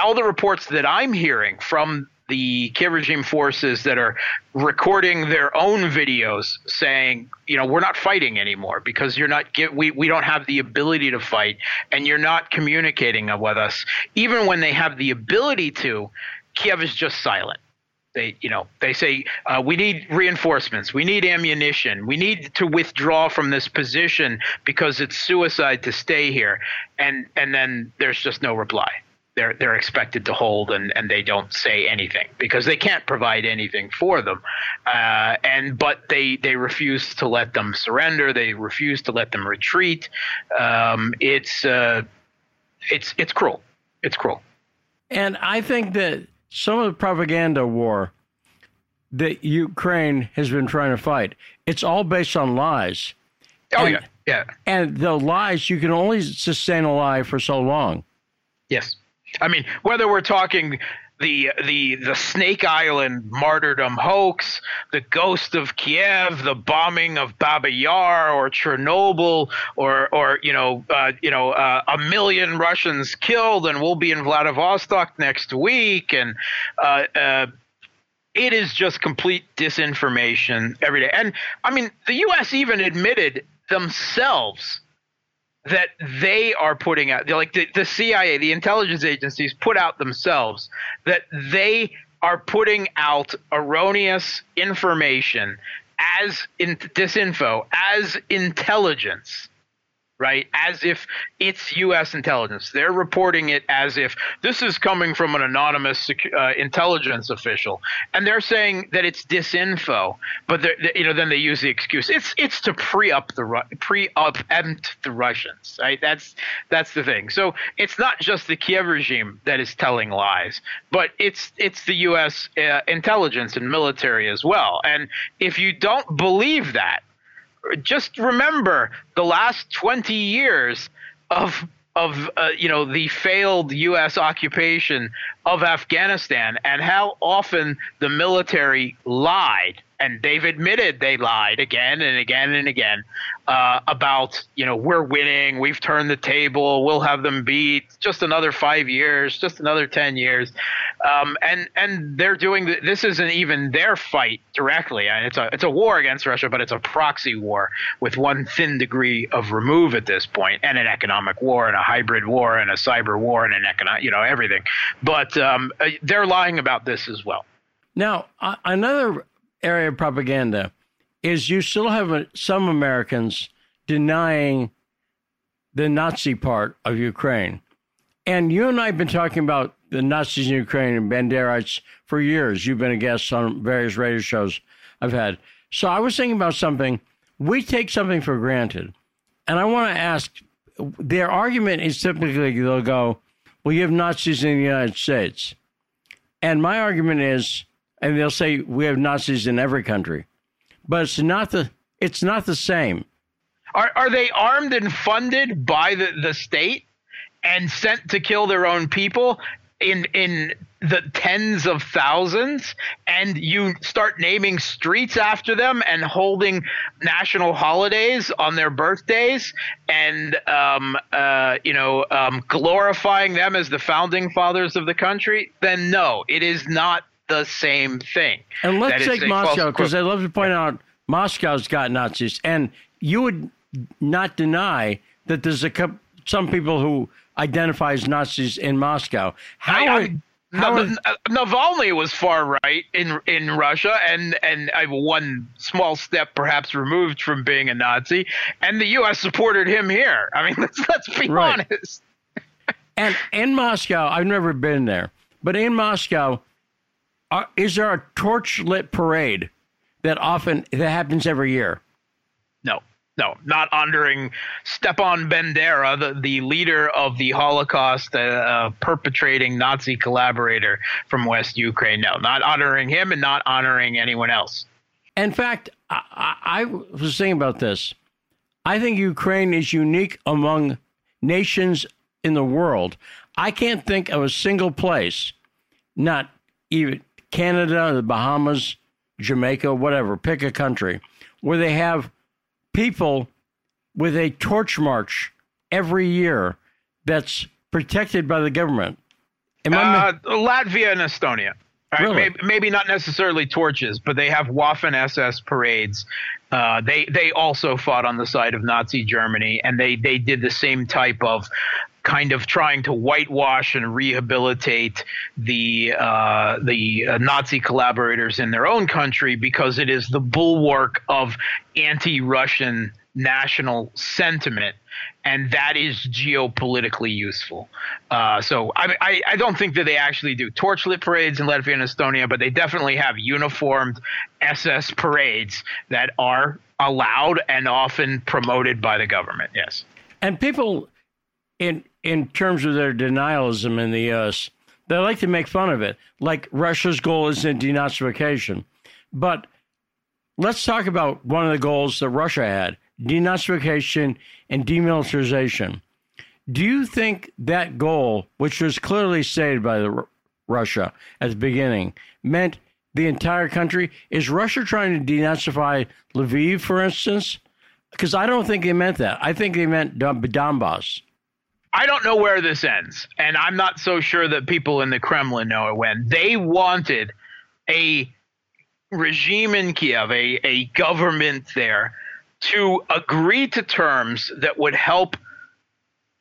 all the reports that I'm hearing from the Kiev regime forces that are recording their own videos saying, you know, we're not fighting anymore because you're not get we we don't have the ability to fight and you're not communicating with us. Even when they have the ability to, Kiev is just silent. They, you know, they say uh, we need reinforcements, we need ammunition, we need to withdraw from this position because it's suicide to stay here, and and then there's just no reply. They're they're expected to hold, and, and they don't say anything because they can't provide anything for them, uh, and but they they refuse to let them surrender. They refuse to let them retreat. Um, it's uh, it's it's cruel. It's cruel. And I think that some of the propaganda war that Ukraine has been trying to fight, it's all based on lies. Oh and, yeah, yeah. And the lies you can only sustain a lie for so long. Yes, I mean whether we're talking the the the Snake Island martyrdom hoax, the ghost of Kiev, the bombing of Baba Yar or Chernobyl, or or you know uh, you know uh, a million Russians killed, and we'll be in Vladivostok next week, and uh, uh it is just complete disinformation every day. And I mean, the U.S. even admitted themselves that they are putting out, like the, the CIA, the intelligence agencies put out themselves that they are putting out erroneous information as in disinfo, as intelligence right? As if it's U.S. intelligence. They're reporting it as if this is coming from an anonymous uh, intelligence official, and they're saying that it's disinfo. But you know, then they use the excuse it's it's to pre up the pre up the Russians, right? That's that's the thing. So it's not just the Kiev regime that is telling lies, but it's it's the U.S. Uh, intelligence and military as well. And if you don't believe that, just remember the last 20 years of of uh, you know the failed U.S. occupation of Afghanistan and how often the military lied and they've admitted they lied again and again and again uh, about you know we're winning, we've turned the table, we'll have them beat, just another five years, just another ten years, um, and and they're doing the, this isn't even their fight directly. It's a it's a war against Russia, but it's a proxy war with one thin degree of remove at this point, and an economic war, and a hybrid war, and a cyber war, and an economic you know everything. But um, uh, they're lying about this as well. Now, uh, another area of propaganda is you still have some Americans denying the Nazi part of Ukraine. And you and I have been talking about the Nazis in Ukraine and Banderites for years. You've been a guest on various radio shows I've had. So I was thinking about something. We take something for granted. And I want to ask their argument is typically they'll go, well, you have Nazis in the United States. And my argument is and they'll say we have Nazis in every country, but it's not the it's not the same. Are are they armed and funded by the, the state and sent to kill their own people in in the tens of thousands and you start naming streets after them and holding national holidays on their birthdays and um, uh, you know um, glorifying them as the founding fathers of the country then no it is not the same thing. And let's take Moscow because I love to point out Moscow's got Nazis, and you would not deny that there's a couple, some people who identify as Nazis in Moscow. How I, are, how are, Navalny was far right in in Russia, and and I one small step perhaps removed from being a Nazi, and the U.S. supported him here. I mean, let's let's be right. honest. And in Moscow, I've never been there, but in Moscow, uh, is there a torch lit parade that often that happens every year? No, no, not honoring Stepan Bandera, the, the leader of the Holocaust uh, uh, perpetrating Nazi collaborator from West Ukraine. No, not honoring him and not honoring anyone else. In fact, I, I, was thinking about this. I think Ukraine is unique among nations in the world. I can't think of a single place, not even Canada, the Bahamas, Jamaica, whatever, pick a country, where they have people with a torch march every year that's protected by the government. Am uh, Latvia and Estonia. Right, really? maybe, maybe, not necessarily torches, but they have Waffen SS parades. Uh, they they also fought on the side of Nazi Germany, and they they did the same type of kind of trying to whitewash and rehabilitate the uh, the uh, Nazi collaborators in their own country because it is the bulwark of anti-Russian national sentiment, and that is geopolitically useful. Uh, so I, I, I, don't think that they actually do torchlit parades in Latvia and Estonia, but they definitely have uniformed SS parades that are allowed and often promoted by the government. Yes, and people in in terms of their denialism in the U.S., they like to make fun of it, like Russia's goal is in denazification, but. Let's talk about one of the goals that Russia had denazification, and demilitarization. Do you think that goal, which was clearly stated by the, Russia at the beginning, meant the entire country? Is Russia trying to denazify Lviv, for instance? Because I don't think they meant that. I think they meant Donbass. I don't know where this ends, and I'm not so sure that people in the Kremlin know it when. They wanted a regime in Kiev, a, a government there to agree to terms that would help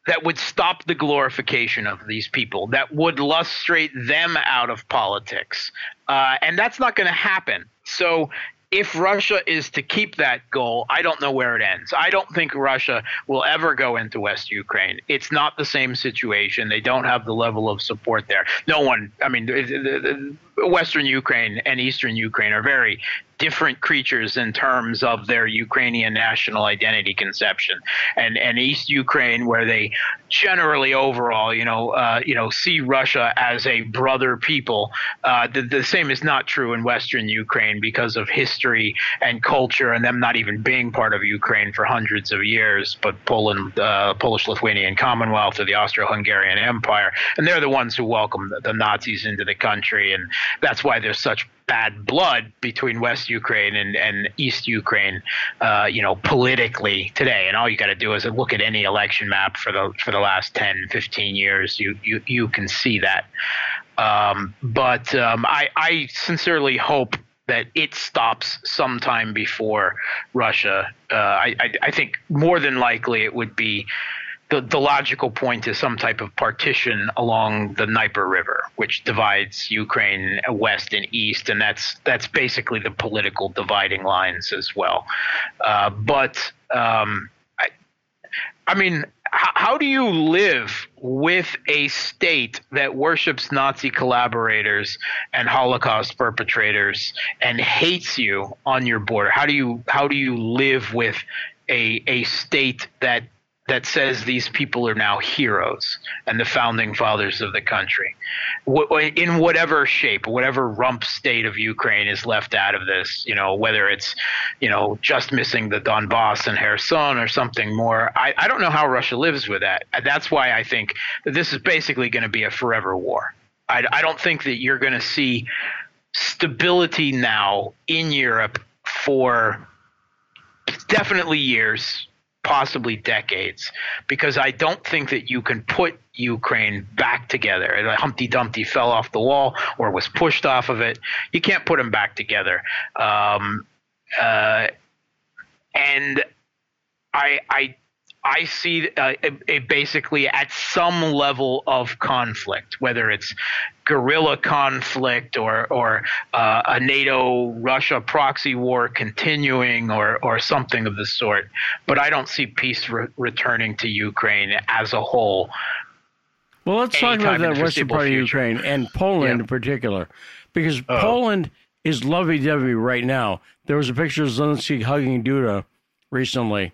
that would stop the glorification of these people, that would lustrate them out of politics. Uh, and that's not going to happen. So if Russia is to keep that goal, I don't know where it ends. I don't think Russia will ever go into West Ukraine. It's not the same situation. They don't have the level of support there. No one, I mean, Western Ukraine and Eastern Ukraine are very different creatures in terms of their Ukrainian national identity conception, and and East Ukraine, where they generally overall, you know, uh, you know, see Russia as a brother people. Uh, the, the same is not true in Western Ukraine because of history and culture, and them not even being part of Ukraine for hundreds of years, but Poland, uh, Polish-Lithuanian Commonwealth or the Austro-Hungarian Empire, and they're the ones who welcomed the, the Nazis into the country and that's why there's such bad blood between West Ukraine and, and East Ukraine, uh, you know, politically today. And all you got to do is look at any election map for the for the last 10, 15 years. You you you can see that. Um, but um, I, I sincerely hope that it stops sometime before Russia. Uh, I, I, I think more than likely it would be the, the logical point is some type of partition along the Dnieper River, which divides Ukraine west and east, and that's that's basically the political dividing lines as well. Uh, but um, I, I mean, how, do you live with a state that worships Nazi collaborators and Holocaust perpetrators and hates you on your border? How do you how do you live with a a state that that says these people are now heroes and the founding fathers of the country. In whatever shape whatever rump state of ukraine is left out of this you know whether it's you know just missing the donbass and kherson or something more i, I don't know how russia lives with that. That's why i think that this is basically going to be a forever war. I, I don't think that you're going to see stability now in europe for definitely years possibly decades, because I don't think that you can put Ukraine back together. Humpty Dumpty fell off the wall or was pushed off of it. You can't put them back together. Um, uh, and I, I I see uh, a, a basically at some level of conflict, whether it's guerrilla conflict or or uh, a NATO Russia proxy war continuing or or something of the sort. But I don't see peace re- returning to Ukraine as a whole Well, let's talk about that the western part of. Ukraine and Poland Yeah. in particular, because Oh. Poland is lovey-dovey right now. There was a picture of Zelensky hugging Duda recently,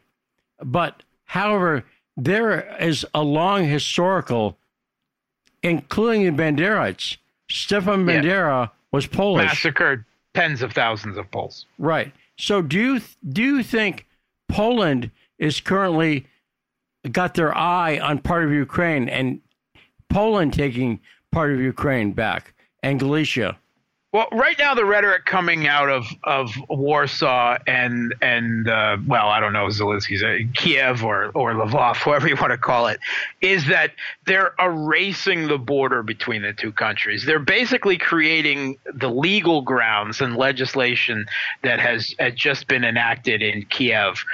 but however, there is a long historical, including the Banderites. Stefan Yeah. Bandera was Polish. Massacred tens of thousands of Poles. Right. So do you do you think Poland is currently got their eye on part of Ukraine and Poland taking part of Ukraine back and Galicia? Well, right now the rhetoric coming out of, of Warsaw and and uh, well, I don't know Zelensky's uh, Kiev or or Lvov, whoever you want to call it, is that they're erasing the border between the two countries. They're basically creating the legal grounds and legislation that has, has just been enacted in Kiev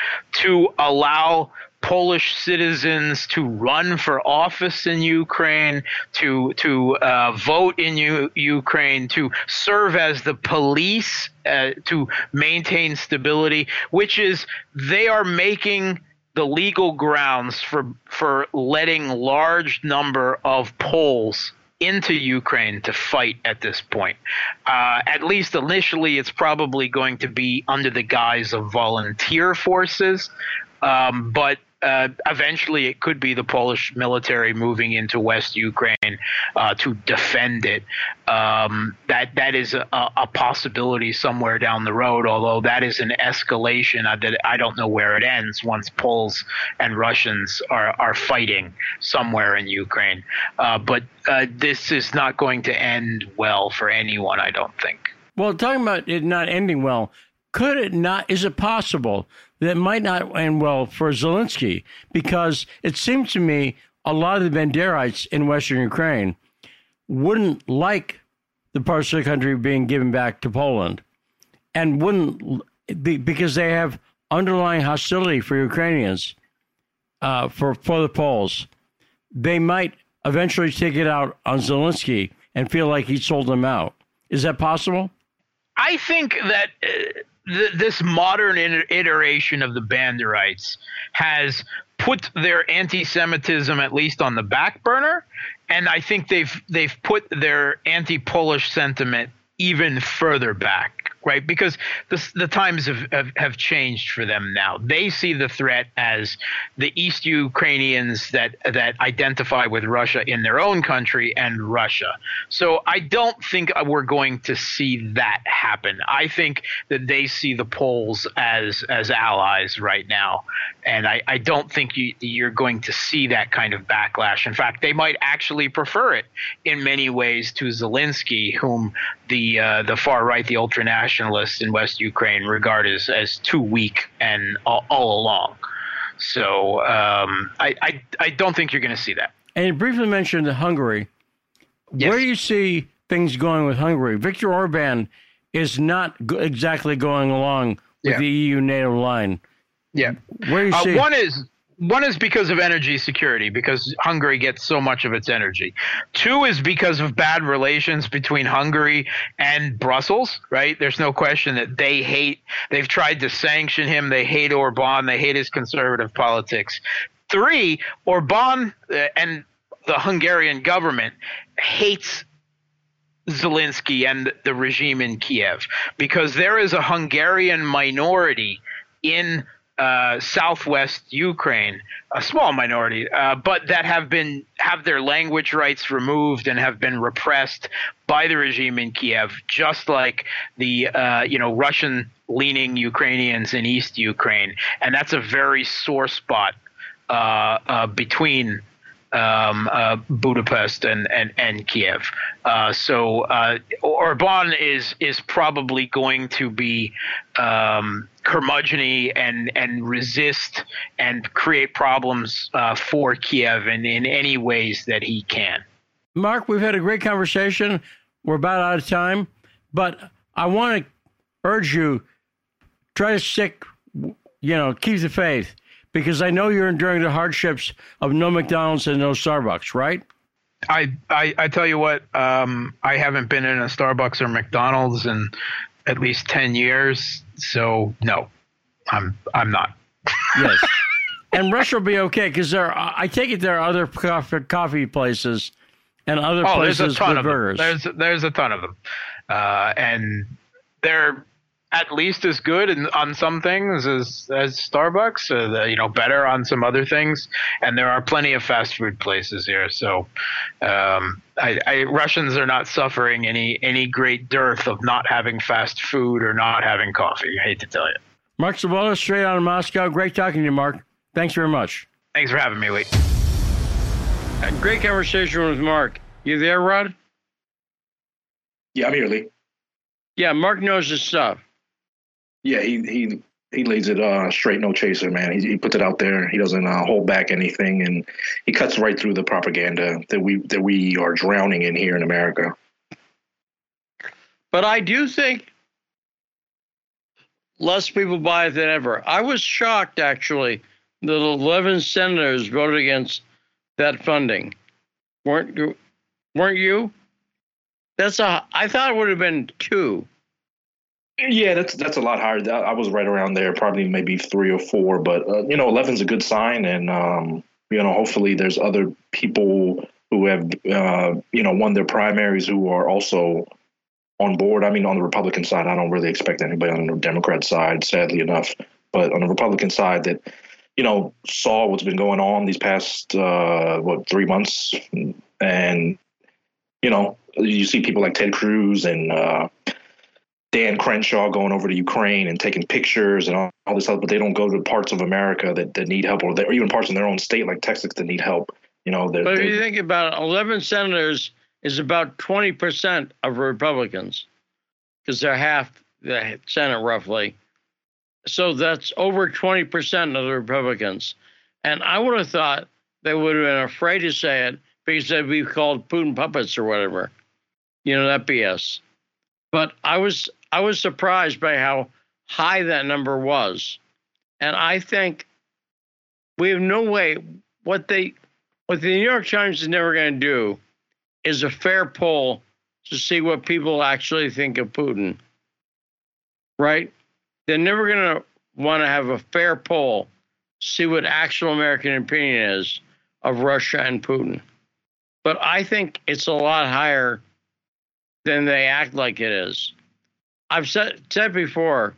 to allow Polish citizens to run for office in Ukraine, to to uh, vote in U- Ukraine, to serve as the police, uh, to maintain stability, which is they are making the legal grounds for for letting large number of Poles into Ukraine to fight at this point. Uh, at least initially, it's probably going to be under the guise of volunteer forces, um, but uh, eventually it could be the Polish military moving into West Ukraine uh, to defend it. Um, that that is a, a possibility somewhere down the road. Although that is an escalation that I don't know where it ends once Poles and Russians are are fighting somewhere in Ukraine. Uh, but uh, this is not going to end well for anyone. I don't think. Well, talking about it not ending well, could it not? Is it possible that might not end well for Zelensky? Because it seems to me a lot of the Banderites in Western Ukraine wouldn't like the parts of the country being given back to Poland, and wouldn't be, because they have underlying hostility for Ukrainians, uh, for for the Poles. They might eventually take it out on Zelensky and feel like he sold them out. Is that possible? I think that uh, th- this modern iter- iteration of the Banderites has put their anti-Semitism at least on the back burner, and I think they've they've put their anti-Polish sentiment even further back. Right, because the the times have, have have changed for them now. They see the threat as the East Ukrainians that that identify with Russia in their own country and Russia. So I don't think we're going to see that happen. I think that they see the Poles as as allies right now, and I, I don't think you, you're going to see that kind of backlash. In fact, they might actually prefer it in many ways to Zelensky, whom the uh, the far right, the ultra nationalists in West Ukraine regard as as too weak and all, all along. So um, I, I I don't think you're going to see that. And you briefly mentioned Hungary. Where do you see things going with Hungary? Viktor Orban is not exactly going along with Yeah. the EU NATO line. Yeah. Where do you Uh, one is one is because of energy security, because Hungary gets so much of its energy. Two is because of bad relations between Hungary and Brussels. Right? There's no question that they hate. They've tried to sanction him. They hate Orban. They hate his conservative politics. Three, Orban uh, and the Hungarian government hates Zelensky and the regime in Kiev because there is a Hungarian minority in uh, southwest Ukraine, a small minority, uh, but that have been have their language rights removed and have been repressed by the regime in Kiev, just like the uh, you know Russian leaning Ukrainians in East Ukraine, and that's a very sore spot uh, uh, between um, uh, Budapest and and and Kiev. Uh, so uh, Orban is is probably going to be um, curmudgeony and and resist and create problems uh, for Kiev in in any ways that he can. Mark, we've had a great conversation. We're about out of time, but I want to urge you try to stick, you know, keep the faith because I know you're enduring the hardships of no McDonald's and no Starbucks, right? I, I, I tell you what, um, I haven't been in a Starbucks or McDonald's in at least ten years, so no, I'm I'm not. Yes. and Russia will be okay because there. Are, I take it there are other coffee, coffee places and other oh, places there's a ton with of burgers. them. There's there's a ton of them, uh, and they're at least as good in, on some things as as Starbucks. Uh, the, you know, better on some other things. And there are plenty of fast food places here. So, um, I, I, Russians are not suffering any any great dearth of not having fast food or not having coffee. I hate to tell you. Mark Sleboda, straight out of Moscow. Great talking to you, Mark. Thanks very much. Thanks for having me, Lee. A great conversation with Mark. You there, Rod? Yeah, I'm here, Lee. Yeah, Mark knows his stuff. Yeah, he he he lays it uh, straight, no chaser, man. He, he puts it out there. He doesn't uh, hold back anything, and he cuts right through the propaganda that we that we are drowning in here in America. But I do think less people buy it than ever. I was shocked actually that 11 senators voted against that funding. weren't you? Weren't you? That's a. I thought it would have been two. Yeah, that's that's a lot higher. I was right around there, probably maybe three or four. But uh, you know, 11's a good sign, and um, you know, hopefully there's other people who have uh, you know won their primaries who are also on board. I mean, on the Republican side, I don't really expect anybody on the Democrat side, sadly enough. But on the Republican side, that you know saw what's been going on these past uh, what three months, and you know you see people like Ted Cruz and uh, Dan Crenshaw going over to Ukraine and taking pictures and all, all this stuff, but they don't go to parts of America that, that need help, or, or even parts in their own state like Texas that need help. You know, they're, But if they're- you think about it, 11 senators is about 20% of Republicans because they're half the Senate roughly. So that's over 20% of the Republicans. And I would have thought they would have been afraid to say it because they'd be called Putin puppets or whatever. You know, that BS. But I was I was surprised by how high that number was. And I think we have no way what they what the New York Times is never going to do is a fair poll to see what people actually think of Putin. Right? They're never going to want to have a fair poll, see what actual American opinion is of Russia and Putin. But I think it's a lot higher than they act like it is. I've said, said before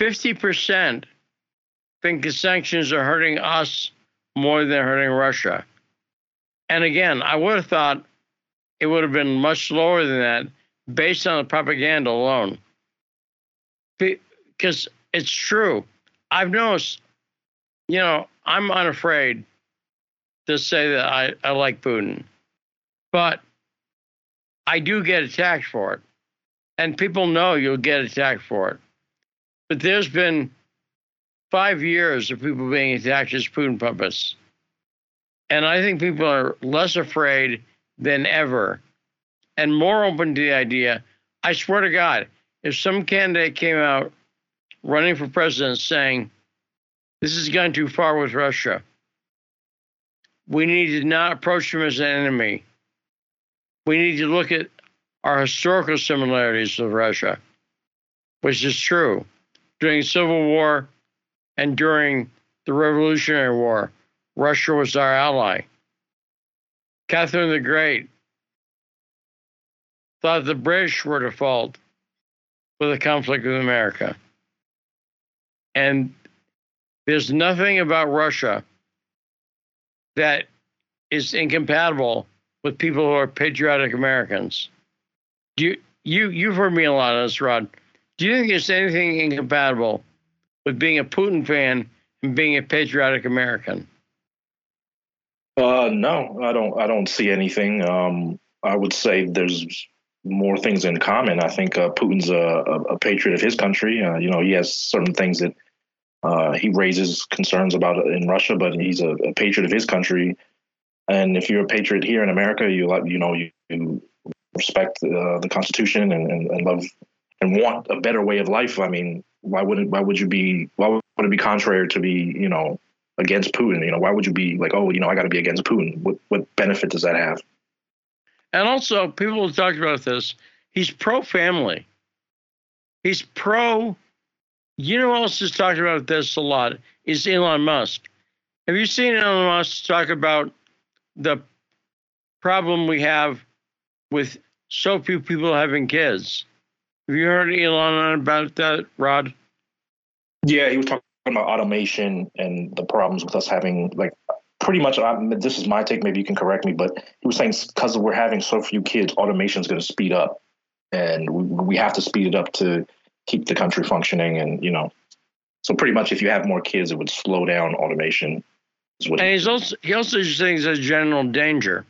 50% think the sanctions are hurting us more than hurting Russia. And again, I would have thought it would have been much lower than that based on the propaganda alone. Because it's true. I've noticed, you know, I'm unafraid to say that I, I like Putin, but I do get attacked for it. And people know you'll get attacked for it. But there's been five years of people being attacked as Putin puppets. And I think people are less afraid than ever and more open to the idea. I swear to God, if some candidate came out running for president saying, this has gone too far with Russia, we need to not approach them as an enemy. We need to look at our historical similarities with Russia, which is true. During the Civil War and during the Revolutionary War, Russia was our ally. Catherine the Great thought the British were to fault for the conflict with America. And there's nothing about Russia that is incompatible with people who are patriotic Americans. You, you you've heard me a lot on this, Rod. Do you think there's anything incompatible with being a Putin fan and being a patriotic American? Uh, no, I don't. I don't see anything. Um, I would say there's more things in common. I think uh, Putin's a, a, a patriot of his country. Uh, you know, he has certain things that uh, he raises concerns about in Russia, but he's a, a, patriot of his country. And if you're a patriot here in America, you like you know you, you respect uh, the Constitution and, and, and love and want a better way of life. I mean, why wouldn't why would you be why would it be contrary to be you know against Putin? You know, why would you be like, oh, you know, I got to be against Putin? What what benefit does that have? And also, people have talked about this. He's pro family. He's pro. You know, who else has talked about this a lot is Elon Musk. Have you seen Elon Musk talk about the problem we have with so few people having kids? Have you heard Elon about that, Rod? Yeah, he was talking about automation and the problems with us having like pretty much. I, this is my take. Maybe you can correct me, but he was saying because we're having so few kids, automation is going to speed up, and we, we have to speed it up to keep the country functioning. And you know, so pretty much if you have more kids, it would slow down automation. and he's also he also thinks a general danger,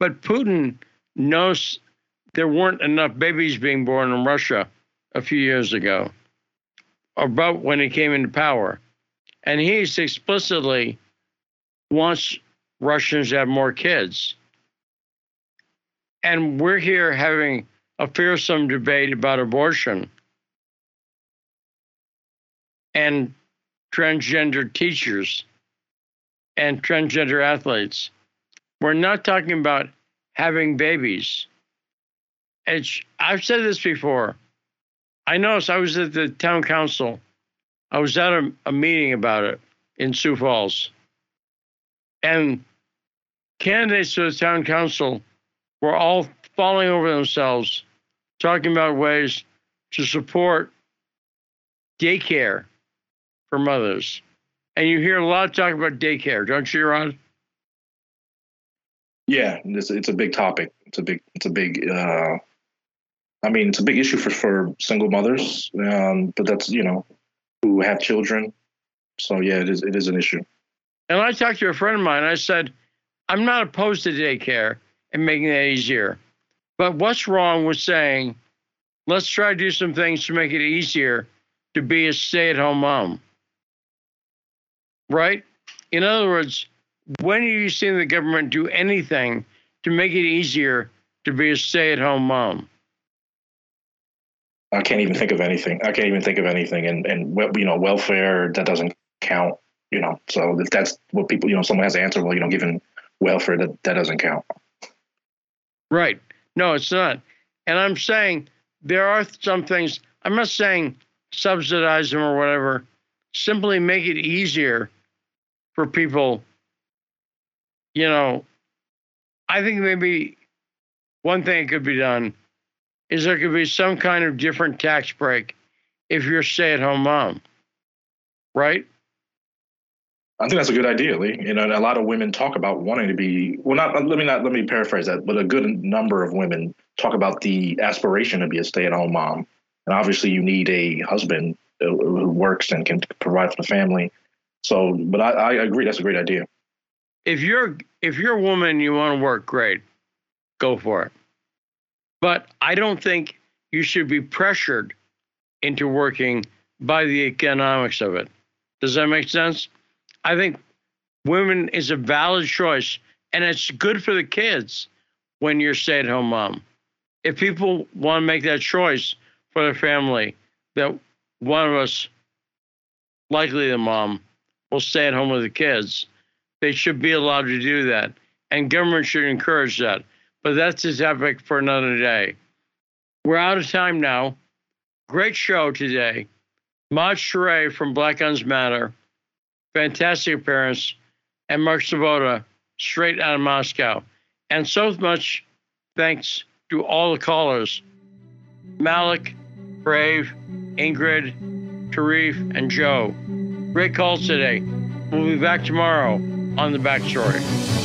but Putin knows there weren't enough babies being born in Russia a few years ago, about when he came into power, and he explicitly wants Russians to have more kids. And we're here having a fearsome debate about abortion and transgender teachers and transgender athletes. We're not talking about having babies. It's, I've said this before. I noticed I was at the town council. I was at a, a meeting about it in Sioux Falls. And candidates to the town council were all falling over themselves, talking about ways to support daycare for mothers. And you hear a lot of talk about daycare, don't you, Ron? Yeah, it's, it's a big topic. It's a big, it's a big, uh, I mean, it's a big issue for, for single mothers, um, but that's, you know, who have children. So yeah, it is, it is an issue. And I talked to a friend of mine. I said, I'm not opposed to daycare and making that easier. But what's wrong with saying, let's try to do some things to make it easier to be a stay at home mom? Right? In other words, when are you seeing the government do anything to make it easier to be a stay at home mom? I can't even think of anything. I can't even think of anything. And, and you know, welfare, that doesn't count you know, so if that's what people, you know, someone has to answer, well, you know, given welfare, that, that doesn't count. Right. No, it's not. And I'm saying there are some things, I'm not saying subsidize them or whatever, simply make it easier for people. You know, I think maybe one thing could be done is there could be some kind of different tax break if you're a stay at home mom, right? I think that's a good idea, Lee. You know, a lot of women talk about wanting to be well. Not let me not let me paraphrase that, but a good number of women talk about the aspiration to be a stay-at-home mom. And obviously, you need a husband uh, who works and can provide for the family. So, but I, I agree, that's a great idea. If you're if you're a woman and you want to work, great, go for it. But I don't think you should be pressured into working by the economics of it. Does that make sense? I think women is a valid choice, and it's good for the kids when you're stay at home mom. If people want to make that choice for their family, that one of us, likely the mom, will stay at home with the kids, they should be allowed to do that. And government should encourage that. But that's a topic for another day. We're out of time now. Great show today. Maj Toure from Black Guns Matter fantastic appearance, and Mark Sleboda, straight out of Moscow. And so much thanks to all the callers Malik, Brave, Ingrid, Tarif, and Joe. Great calls today. We'll be back tomorrow on The Backstory.